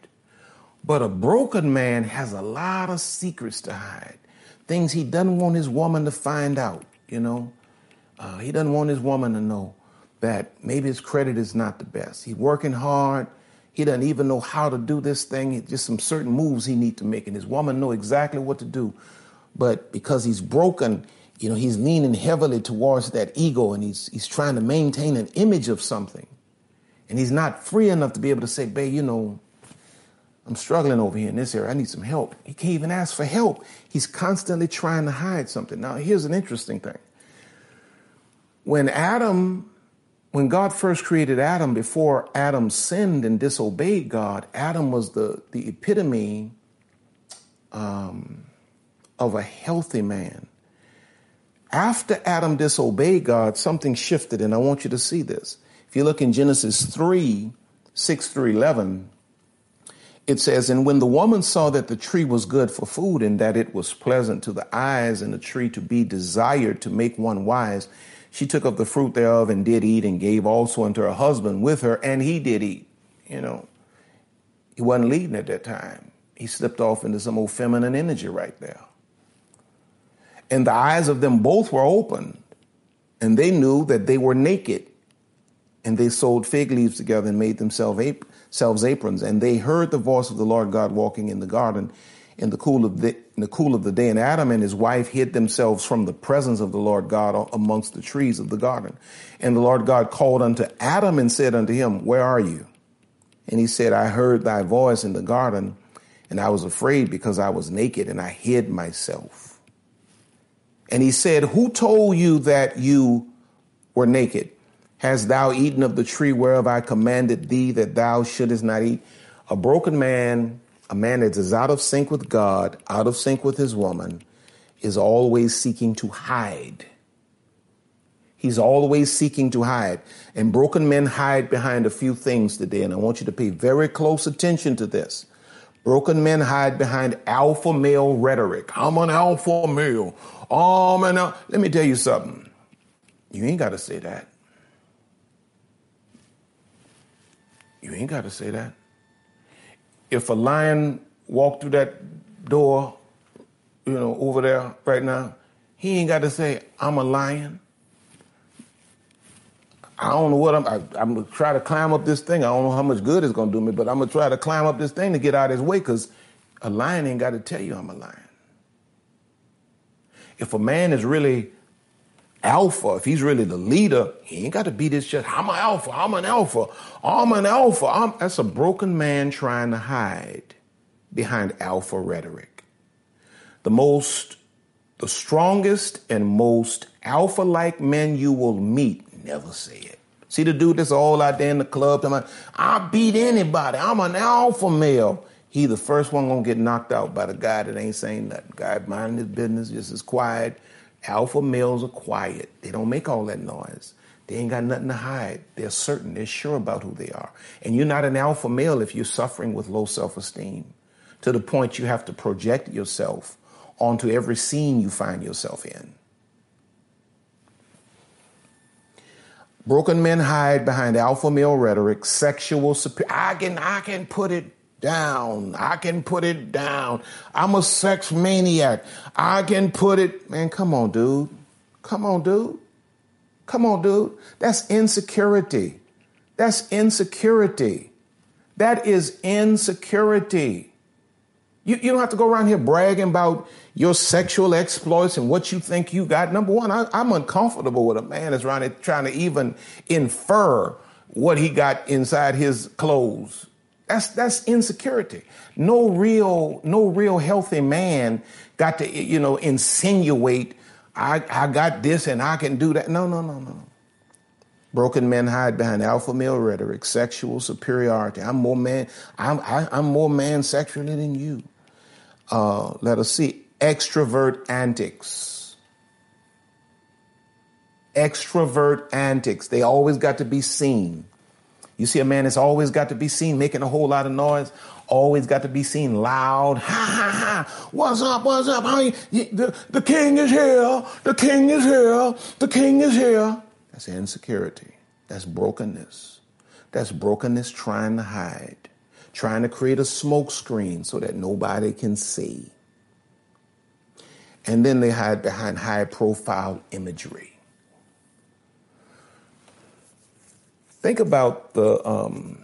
But a broken man has a lot of secrets to hide, things he doesn't want his woman to find out, you know. Uh, he doesn't want his woman to know that maybe his credit is not the best. He's working hard. He doesn't even know how to do this thing. Just some certain moves he need to make, and his woman know exactly what to do. But because he's broken, you know, he's leaning heavily towards that ego, and he's he's trying to maintain an image of something, and he's not free enough to be able to say, "Babe, you know, I'm struggling over here in this area. I need some help." He can't even ask for help. He's constantly trying to hide something. Now, here's an interesting thing when Adam, when God first created Adam, before Adam sinned and disobeyed God, Adam was the, the epitome um, of a healthy man. After Adam disobeyed God, something shifted, and I want you to see this. If you look in Genesis 3 6 through 11, it says, And when the woman saw that the tree was good for food, and that it was pleasant to the eyes, and the tree to be desired to make one wise, she took of the fruit thereof and did eat, and gave also unto her husband with her, and he did eat. You know, he wasn't leading at that time. He slipped off into some old feminine energy right there. And the eyes of them both were opened, and they knew that they were naked. And they sewed fig leaves together and made themselves aprons. And they heard the voice of the Lord God walking in the garden in the cool of the in the cool of the day, and Adam and his wife hid themselves from the presence of the Lord God amongst the trees of the garden. And the Lord God called unto Adam and said unto him, Where are you? And he said, I heard thy voice in the garden, and I was afraid because I was naked, and I hid myself. And he said, Who told you that you were naked? Hast thou eaten of the tree whereof I commanded thee that thou shouldest not eat? A broken man a man that is out of sync with God, out of sync with his woman, is always seeking to hide. He's always seeking to hide. And broken men hide behind a few things today. And I want you to pay very close attention to this. Broken men hide behind alpha male rhetoric. I'm an alpha male. Oh, man. Let me tell you something. You ain't got to say that. You ain't got to say that. If a lion walked through that door, you know, over there right now, he ain't got to say, I'm a lion. I don't know what I'm. I, am gonna try to climb up this thing. I don't know how much good it's gonna do me, but I'm gonna try to climb up this thing to get out of his way. Cause a lion ain't got to tell you I'm a lion. If a man is really alpha, if he's really the leader, he ain't got to be this just. I'm an alpha. I'm an alpha. I'm an alpha. I'm, that's a broken man trying to hide behind alpha rhetoric. The most, the strongest and most alpha-like men you will meet never say it. See the dude that's all out there in the club about, I beat anybody. I'm an alpha male. He the first one gonna get knocked out by the guy that ain't saying nothing. Guy minding his business, just as quiet. Alpha males are quiet. They don't make all that noise. They ain't got nothing to hide. They're certain. They're sure about who they are. And you're not an alpha male if you're suffering with low self-esteem to the point you have to project yourself onto every scene you find yourself in. Broken men hide behind alpha male rhetoric, sexual superior. I can, I can put it down. I can put it down. I'm a sex maniac. I can put it. Man, come on, dude. Come on, dude. Come on, dude. That's insecurity. That's insecurity. That is insecurity. You, you don't have to go around here bragging about your sexual exploits and what you think you got. Number one, I, am uncomfortable with a man that's around here trying to even infer what he got inside his clothes. That's that's insecurity. No real, no real healthy man got to, you know, insinuate I, I got this and I can do that. No, no, no, no. Broken men hide behind alpha male rhetoric, sexual superiority. I'm more man. I'm I, am i am more man sexually than you uh, let us see, extrovert antics. Extrovert antics. They always got to be seen. You see a man that's always got to be seen making a whole lot of noise, always got to be seen loud. Ha ha ha. What's up? What's up? How you, the, the king is here. The king is here. The king is here. That's insecurity. That's brokenness. That's brokenness trying to hide trying to create a smoke screen so that nobody can see. And then they hide behind high profile imagery. Think about the um,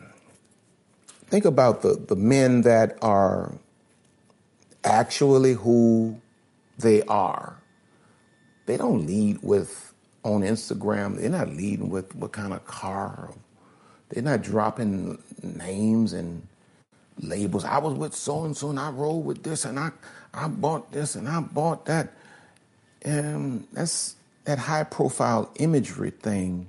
think about the, the men that are actually who they are. They don't lead with on Instagram. They're not leading with what kind of car. They're not dropping names and labels. I was with so and so and I rode with this and I, I bought this and I bought that. And that's that high profile imagery thing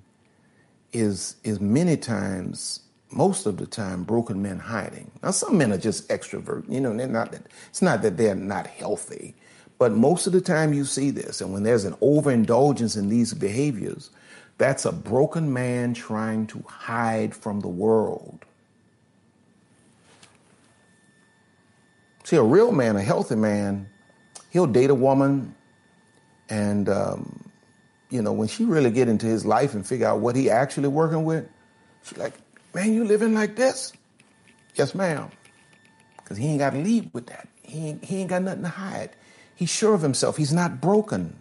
is is many times, most of the time, broken men hiding. Now some men are just extrovert, you know, they're not that it's not that they're not healthy, but most of the time you see this, and when there's an overindulgence in these behaviors, that's a broken man trying to hide from the world. See, a real man, a healthy man, he'll date a woman, and um, you know when she really get into his life and figure out what he actually working with, she's like, "Man, you living like this?" Yes, ma'am. Because he ain't got to lead with that. He ain't, he ain't got nothing to hide. He's sure of himself. He's not broken.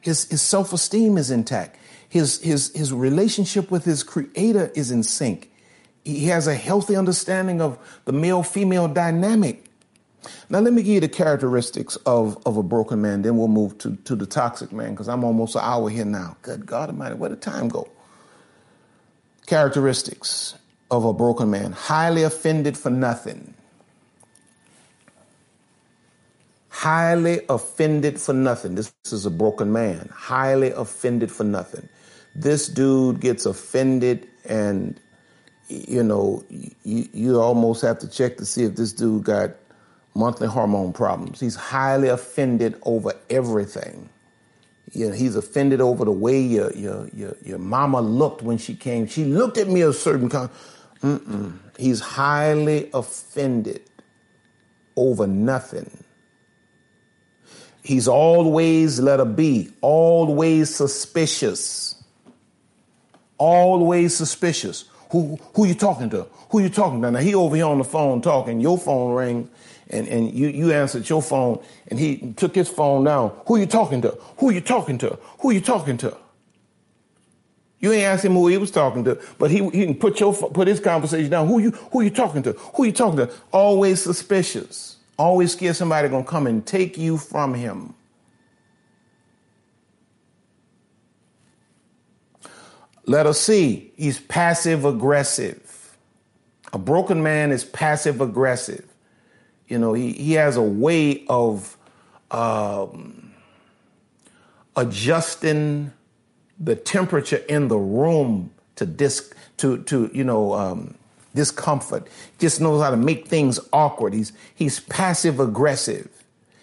His his self esteem is intact. His his his relationship with his creator is in sync. He has a healthy understanding of the male female dynamic. Now, let me give you the characteristics of, of a broken man, then we'll move to, to the toxic man because I'm almost an hour here now. Good God Almighty, where did time go? Characteristics of a broken man highly offended for nothing. Highly offended for nothing. This is a broken man. Highly offended for nothing. This dude gets offended and you know, you, you almost have to check to see if this dude got monthly hormone problems. He's highly offended over everything. You know, he's offended over the way your, your, your, your mama looked when she came. She looked at me a certain kind. Mm-mm. He's highly offended over nothing. He's always, let her be, always suspicious. Always suspicious. Who who you talking to? Who you talking to? Now he over here on the phone talking. Your phone ring, and and you you answered your phone, and he took his phone down. Who you talking to? Who you talking to? Who you talking to? You ain't asked him who he was talking to, but he he put your put his conversation down. Who you who you talking to? Who you talking to? Always suspicious. Always scared somebody gonna come and take you from him. Let us see. He's passive aggressive. A broken man is passive aggressive. You know, he, he has a way of um, adjusting the temperature in the room to dis to to you know um, discomfort. Just knows how to make things awkward. He's he's passive aggressive.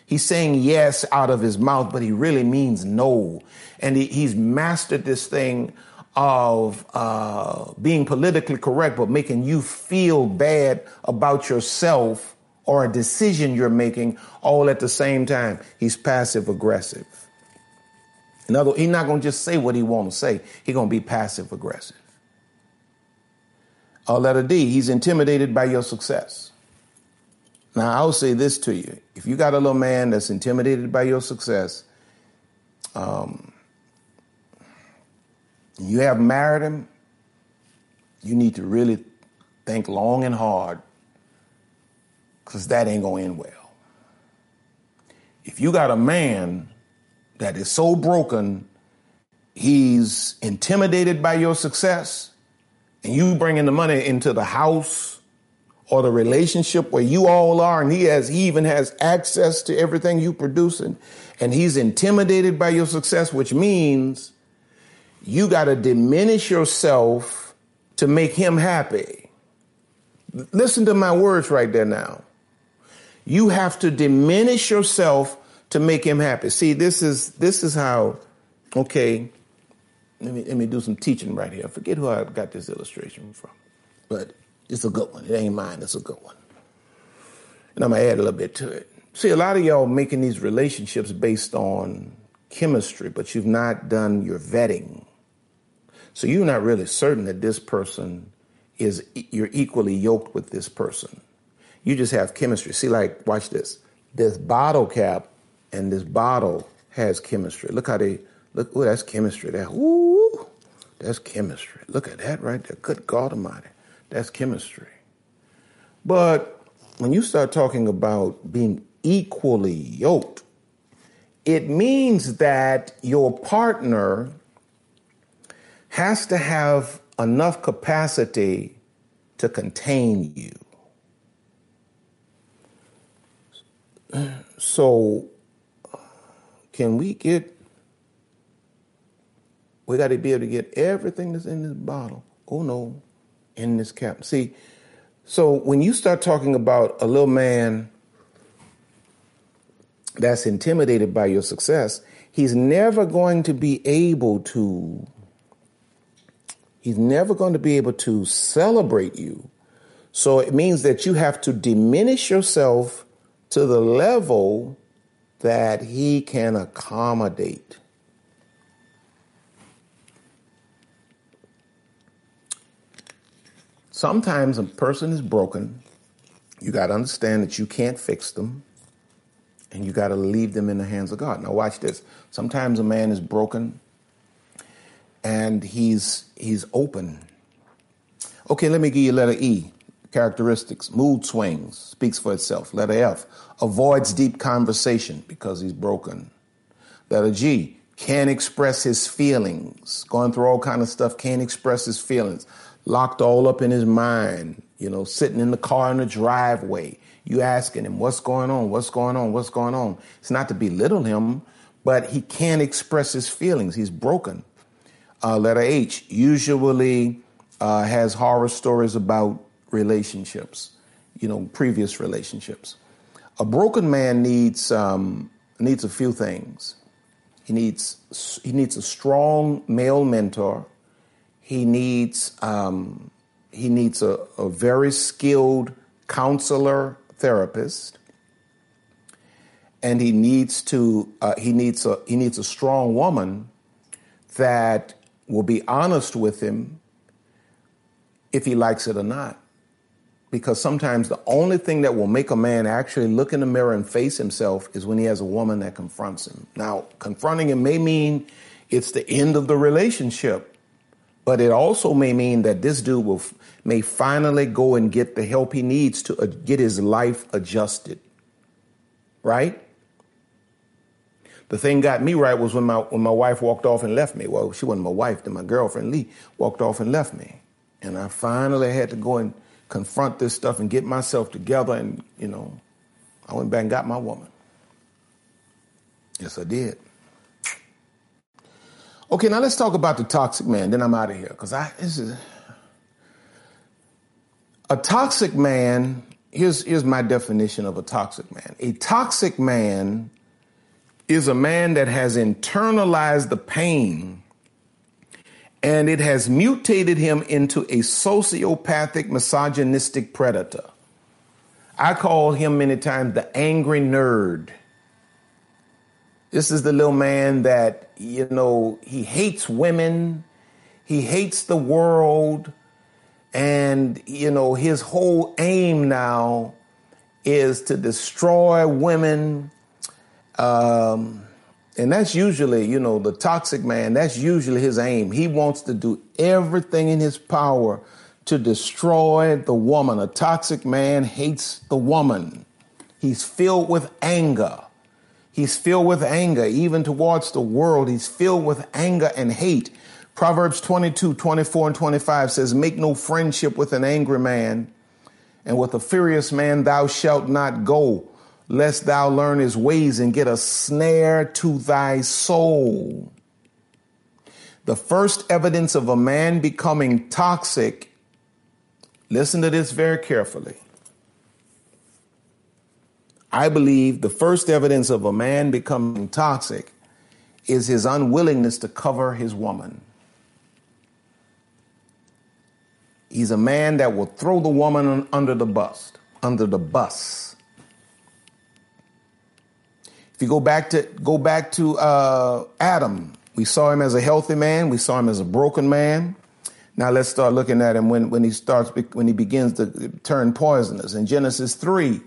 He's saying yes out of his mouth, but he really means no. And he, he's mastered this thing of uh, being politically correct, but making you feel bad about yourself or a decision you're making all at the same time. He's passive aggressive. In other words, he's not going to just say what he wants to say. He's going to be passive aggressive. Or letter D, he's intimidated by your success. Now, I'll say this to you. If you got a little man that's intimidated by your success, um, you have married him, you need to really think long and hard because that ain't going to end well. If you got a man that is so broken, he's intimidated by your success, and you bringing the money into the house or the relationship where you all are, and he has he even has access to everything you producing, and he's intimidated by your success, which means you got to diminish yourself to make him happy. Listen to my words right there now. You have to diminish yourself to make him happy. See, this is this is how okay, let me let me do some teaching right here. I forget who I got this illustration from. But it's a good one. It ain't mine, it's a good one. And I'm gonna add a little bit to it. See, a lot of y'all making these relationships based on chemistry, but you've not done your vetting. So you're not really certain that this person is, you're equally yoked with this person. You just have chemistry. See, like, watch this. This bottle cap and this bottle has chemistry. Look how they, look, oh, that's chemistry there. Ooh, that's chemistry. Look at that right there. Good God Almighty. That's chemistry. But when you start talking about being equally yoked, it means that your partner has to have enough capacity to contain you. So, can we get, we got to be able to get everything that's in this bottle. Oh no, in this cap. See, so when you start talking about a little man that's intimidated by your success, he's never going to be able to He's never going to be able to celebrate you. So it means that you have to diminish yourself to the level that he can accommodate. Sometimes a person is broken. You got to understand that you can't fix them and you got to leave them in the hands of God. Now, watch this. Sometimes a man is broken and he's he's open. Okay, let me give you letter E. Characteristics, mood swings, speaks for itself. Letter F, avoids deep conversation because he's broken. Letter G, can't express his feelings. Going through all kind of stuff, can't express his feelings. Locked all up in his mind, you know, sitting in the car in the driveway. You asking him, what's going on? What's going on? What's going on? It's not to belittle him, but he can't express his feelings. He's broken. Uh, letter H usually uh, has horror stories about relationships, you know, previous relationships. A broken man needs um, needs a few things. He needs he needs a strong male mentor. He needs um, he needs a, a very skilled counselor therapist and he needs to uh, he needs a he needs a strong woman that will be honest with him if he likes it or not because sometimes the only thing that will make a man actually look in the mirror and face himself is when he has a woman that confronts him now confronting him may mean it's the end of the relationship but it also may mean that this dude will may finally go and get the help he needs to uh, get his life adjusted right the thing got me right was when my when my wife walked off and left me. Well, she wasn't my wife, then my girlfriend Lee walked off and left me. And I finally had to go and confront this stuff and get myself together and, you know, I went back and got my woman. Yes, I did. Okay, now let's talk about the toxic man. Then I'm out of here because I this is a toxic man. Here's here's my definition of a toxic man. A toxic man is a man that has internalized the pain and it has mutated him into a sociopathic, misogynistic predator. I call him many times the angry nerd. This is the little man that, you know, he hates women, he hates the world, and, you know, his whole aim now is to destroy women um, and that's usually, you know, the toxic man, that's usually his aim. He wants to do everything in his power to destroy the woman. A toxic man hates the woman. He's filled with anger. He's filled with anger, even towards the world. He's filled with anger and hate. Proverbs 22, 24, and 25 says, Make no friendship with an angry man, and with a furious man thou shalt not go lest thou learn his ways and get a snare to thy soul. The first evidence of a man becoming toxic, listen to this very carefully. I believe the first evidence of a man becoming toxic is his unwillingness to cover his woman. He's a man that will throw the woman under the bus, under the bus you go back to go back to uh, Adam, we saw him as a healthy man. We saw him as a broken man. Now let's start looking at him when, when he starts when he begins to turn poisonous. In Genesis 3,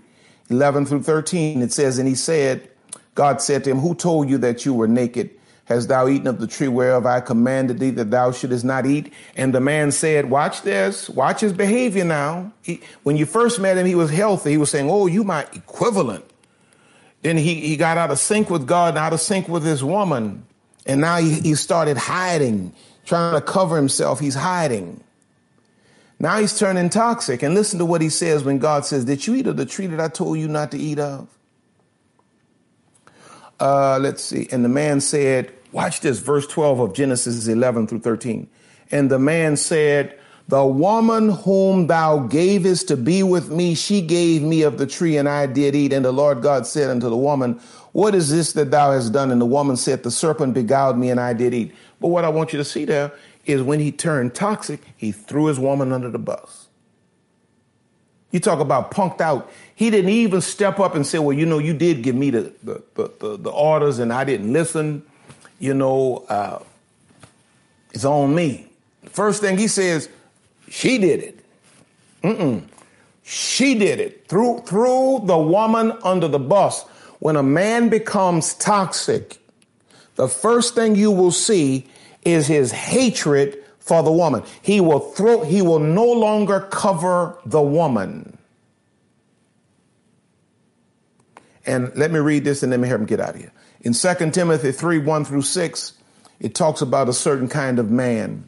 11 through 13, it says, And he said, God said to him, Who told you that you were naked? Hast thou eaten of the tree whereof I commanded thee that thou shouldest not eat? And the man said, Watch this, watch his behavior now. He, when you first met him, he was healthy. He was saying, Oh, you my equivalent. Then he, he got out of sync with God and out of sync with his woman. And now he, he started hiding, trying to cover himself. He's hiding. Now he's turning toxic. And listen to what he says when God says, Did you eat of the tree that I told you not to eat of? Uh, let's see. And the man said, Watch this, verse 12 of Genesis 11 through 13. And the man said, the woman whom thou gavest to be with me, she gave me of the tree, and I did eat. And the Lord God said unto the woman, What is this that thou hast done? And the woman said, The serpent beguiled me, and I did eat. But what I want you to see there is when he turned toxic, he threw his woman under the bus. You talk about punked out. He didn't even step up and say, Well, you know, you did give me the, the, the, the orders, and I didn't listen. You know, uh, it's on me. First thing he says, she did it. Mm-mm. She did it. Threw, threw the woman under the bus. When a man becomes toxic, the first thing you will see is his hatred for the woman. He will throw, he will no longer cover the woman. And let me read this and let me help him get out of here. In 2 Timothy 3 1 through 6, it talks about a certain kind of man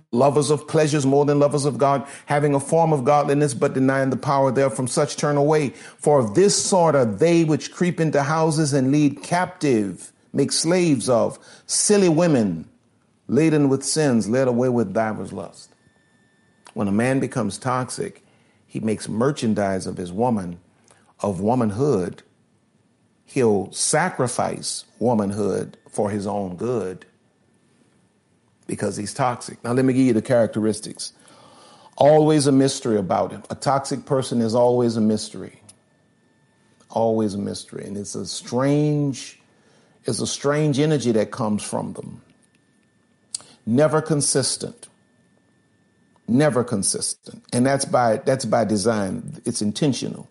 lovers of pleasures more than lovers of God, having a form of godliness, but denying the power thereof. From such turn away. For of this sort are they which creep into houses and lead captive, make slaves of silly women, laden with sins, led away with divers lust. When a man becomes toxic, he makes merchandise of his woman, of womanhood. He'll sacrifice womanhood for his own good because he's toxic. Now, let me give you the characteristics. Always a mystery about him. A toxic person is always a mystery. Always a mystery. And it's a strange, it's a strange energy that comes from them. Never consistent. Never consistent. And that's by that's by design. It's intentional.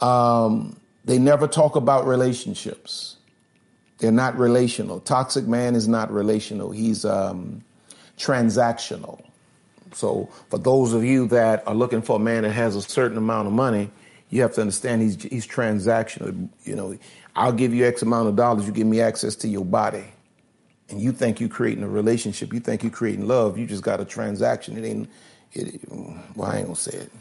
Um, they never talk about relationships. They're not relational. Toxic man is not relational. He's um, transactional. So for those of you that are looking for a man that has a certain amount of money, you have to understand he's he's transactional. You know, I'll give you X amount of dollars, you give me access to your body. And you think you're creating a relationship, you think you're creating love, you just got a transaction. It ain't it well, I ain't gonna say it.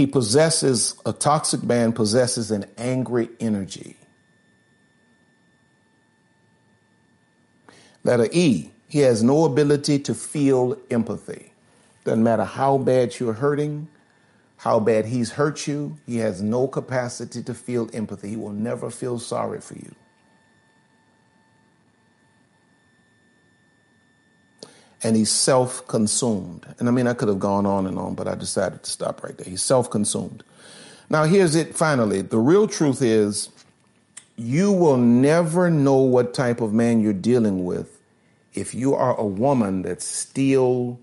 He possesses, a toxic man possesses an angry energy. Letter E, he has no ability to feel empathy. Doesn't matter how bad you're hurting, how bad he's hurt you, he has no capacity to feel empathy. He will never feel sorry for you. And he's self consumed. And I mean, I could have gone on and on, but I decided to stop right there. He's self consumed. Now, here's it finally. The real truth is you will never know what type of man you're dealing with if you are a woman that's still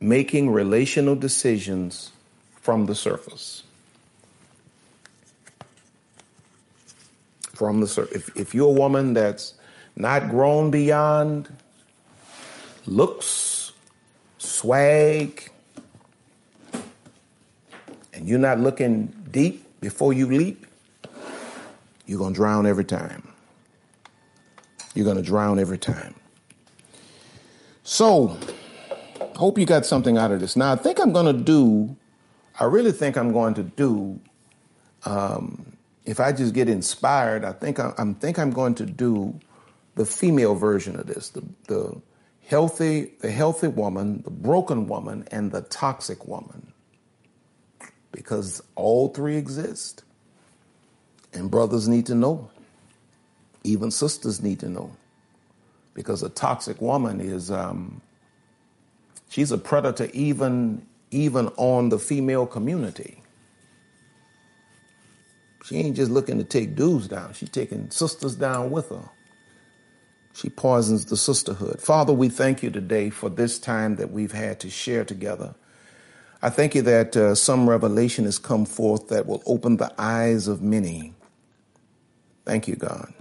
making relational decisions from the surface. From the surface. If, if you're a woman that's not grown beyond looks, swag, and you're not looking deep before you leap, you're going to drown every time. You're going to drown every time. So, hope you got something out of this. Now, I think I'm going to do, I really think I'm going to do, um, if I just get inspired, I think I, I think I'm going to do the female version of this, the, the healthy, the healthy woman, the broken woman, and the toxic woman. Because all three exist. And brothers need to know. Even sisters need to know. Because a toxic woman is, um, she's a predator even, even on the female community. She ain't just looking to take dudes down, she's taking sisters down with her. She poisons the sisterhood. Father, we thank you today for this time that we've had to share together. I thank you that uh, some revelation has come forth that will open the eyes of many. Thank you, God.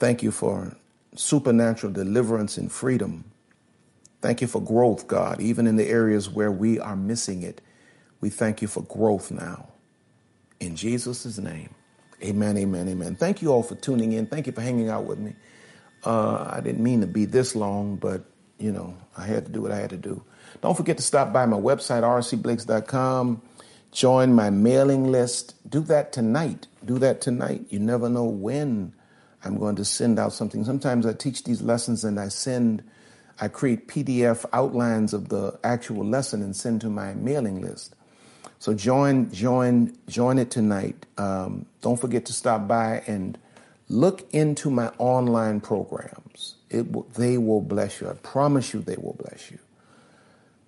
Thank you for supernatural deliverance and freedom. Thank you for growth, God, even in the areas where we are missing it. We thank you for growth now. In Jesus' name, amen, amen, amen. Thank you all for tuning in. Thank you for hanging out with me. Uh, I didn't mean to be this long, but you know, I had to do what I had to do. Don't forget to stop by my website, rcblakes.com. Join my mailing list. Do that tonight. Do that tonight. You never know when I'm going to send out something. Sometimes I teach these lessons and I send, I create PDF outlines of the actual lesson and send to my mailing list. So join, join, join it tonight. Um, don't forget to stop by and Look into my online programs. It they will bless you. I promise you they will bless you.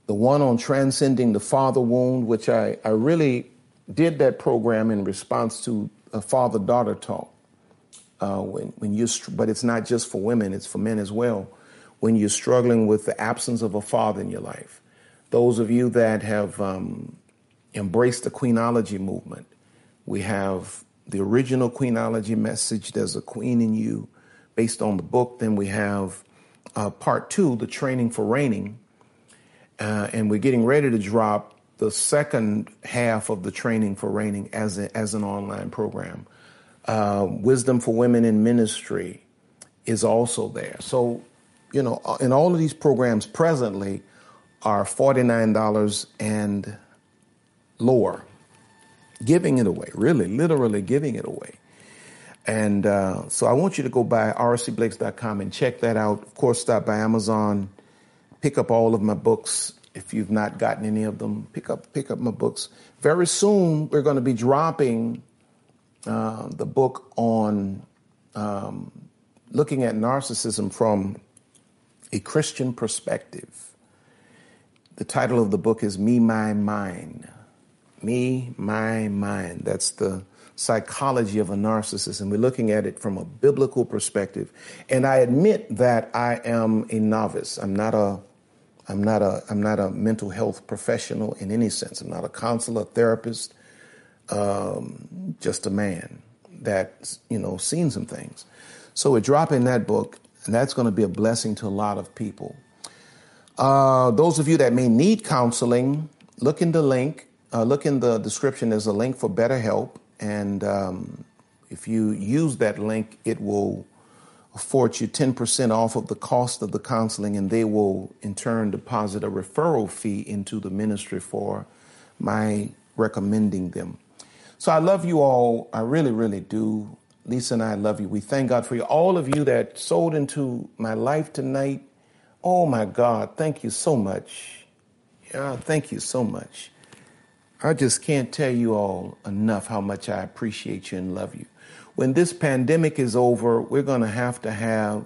The one on transcending the father wound, which I, I really did that program in response to a father daughter talk. Uh, when, when you, but it's not just for women, it's for men as well. When you're struggling with the absence of a father in your life, those of you that have um, embraced the Queenology movement, we have the original Queenology message, There's a Queen in You, based on the book. Then we have uh, part two, The Training for Reigning. Uh, and we're getting ready to drop the second half of the Training for Reigning as, a, as an online program. Uh, Wisdom for Women in Ministry is also there. So, you know, in all of these programs presently are $49 and lower. Giving it away, really, literally giving it away. And uh, so I want you to go by rcblakes.com and check that out. Of course, stop by Amazon, pick up all of my books. If you've not gotten any of them, pick up pick up my books. Very soon, we're going to be dropping uh, the book on um, looking at narcissism from a Christian perspective. The title of the book is Me, My, Mine. Me, My, Mine. That's the psychology of a narcissist, and we're looking at it from a biblical perspective. And I admit that I am a novice. I'm not a I'm not a I'm not a mental health professional in any sense. I'm not a counselor, therapist, um, just a man that's you know seen some things. So we're dropping that book, and that's going to be a blessing to a lot of people. Uh, those of you that may need counseling, look in the link. Uh, look in the description. There's a link for BetterHelp. And um, if you use that link, it will afford you 10% off of the cost of the counseling, and they will in turn deposit a referral fee into the ministry for my recommending them. So I love you all. I really, really do. Lisa and I love you. We thank God for you. All of you that sold into my life tonight. Oh my God, thank you so much. Yeah, thank you so much. I just can't tell you all enough how much I appreciate you and love you. When this pandemic is over, we're going to have to have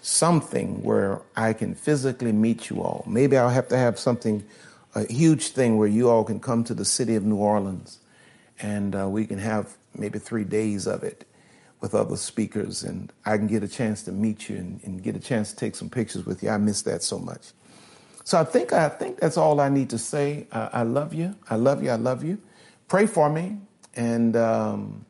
something where I can physically meet you all. Maybe I'll have to have something, a huge thing where you all can come to the city of New Orleans and uh, we can have maybe three days of it with other speakers and I can get a chance to meet you and, and get a chance to take some pictures with you. I miss that so much. So I think I think that's all I need to say. I, I love you. I love you. I love you. Pray for me, and um,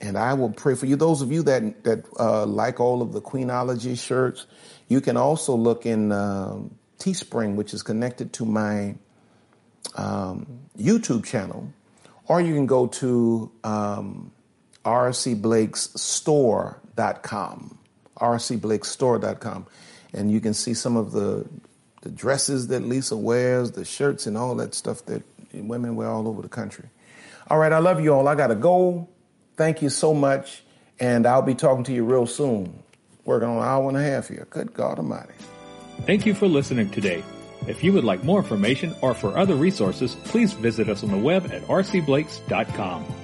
and I will pray for you. Those of you that that uh, like all of the Queenology shirts, you can also look in uh, Teespring, which is connected to my um, YouTube channel, or you can go to um, rcblakesstore.com, rcblakesstore.com, and you can see some of the the dresses that Lisa wears, the shirts, and all that stuff that women wear all over the country. All right, I love you all. I got to go. Thank you so much. And I'll be talking to you real soon. Working on an hour and a half here. Good God Almighty. Thank you for listening today. If you would like more information or for other resources, please visit us on the web at rcblakes.com.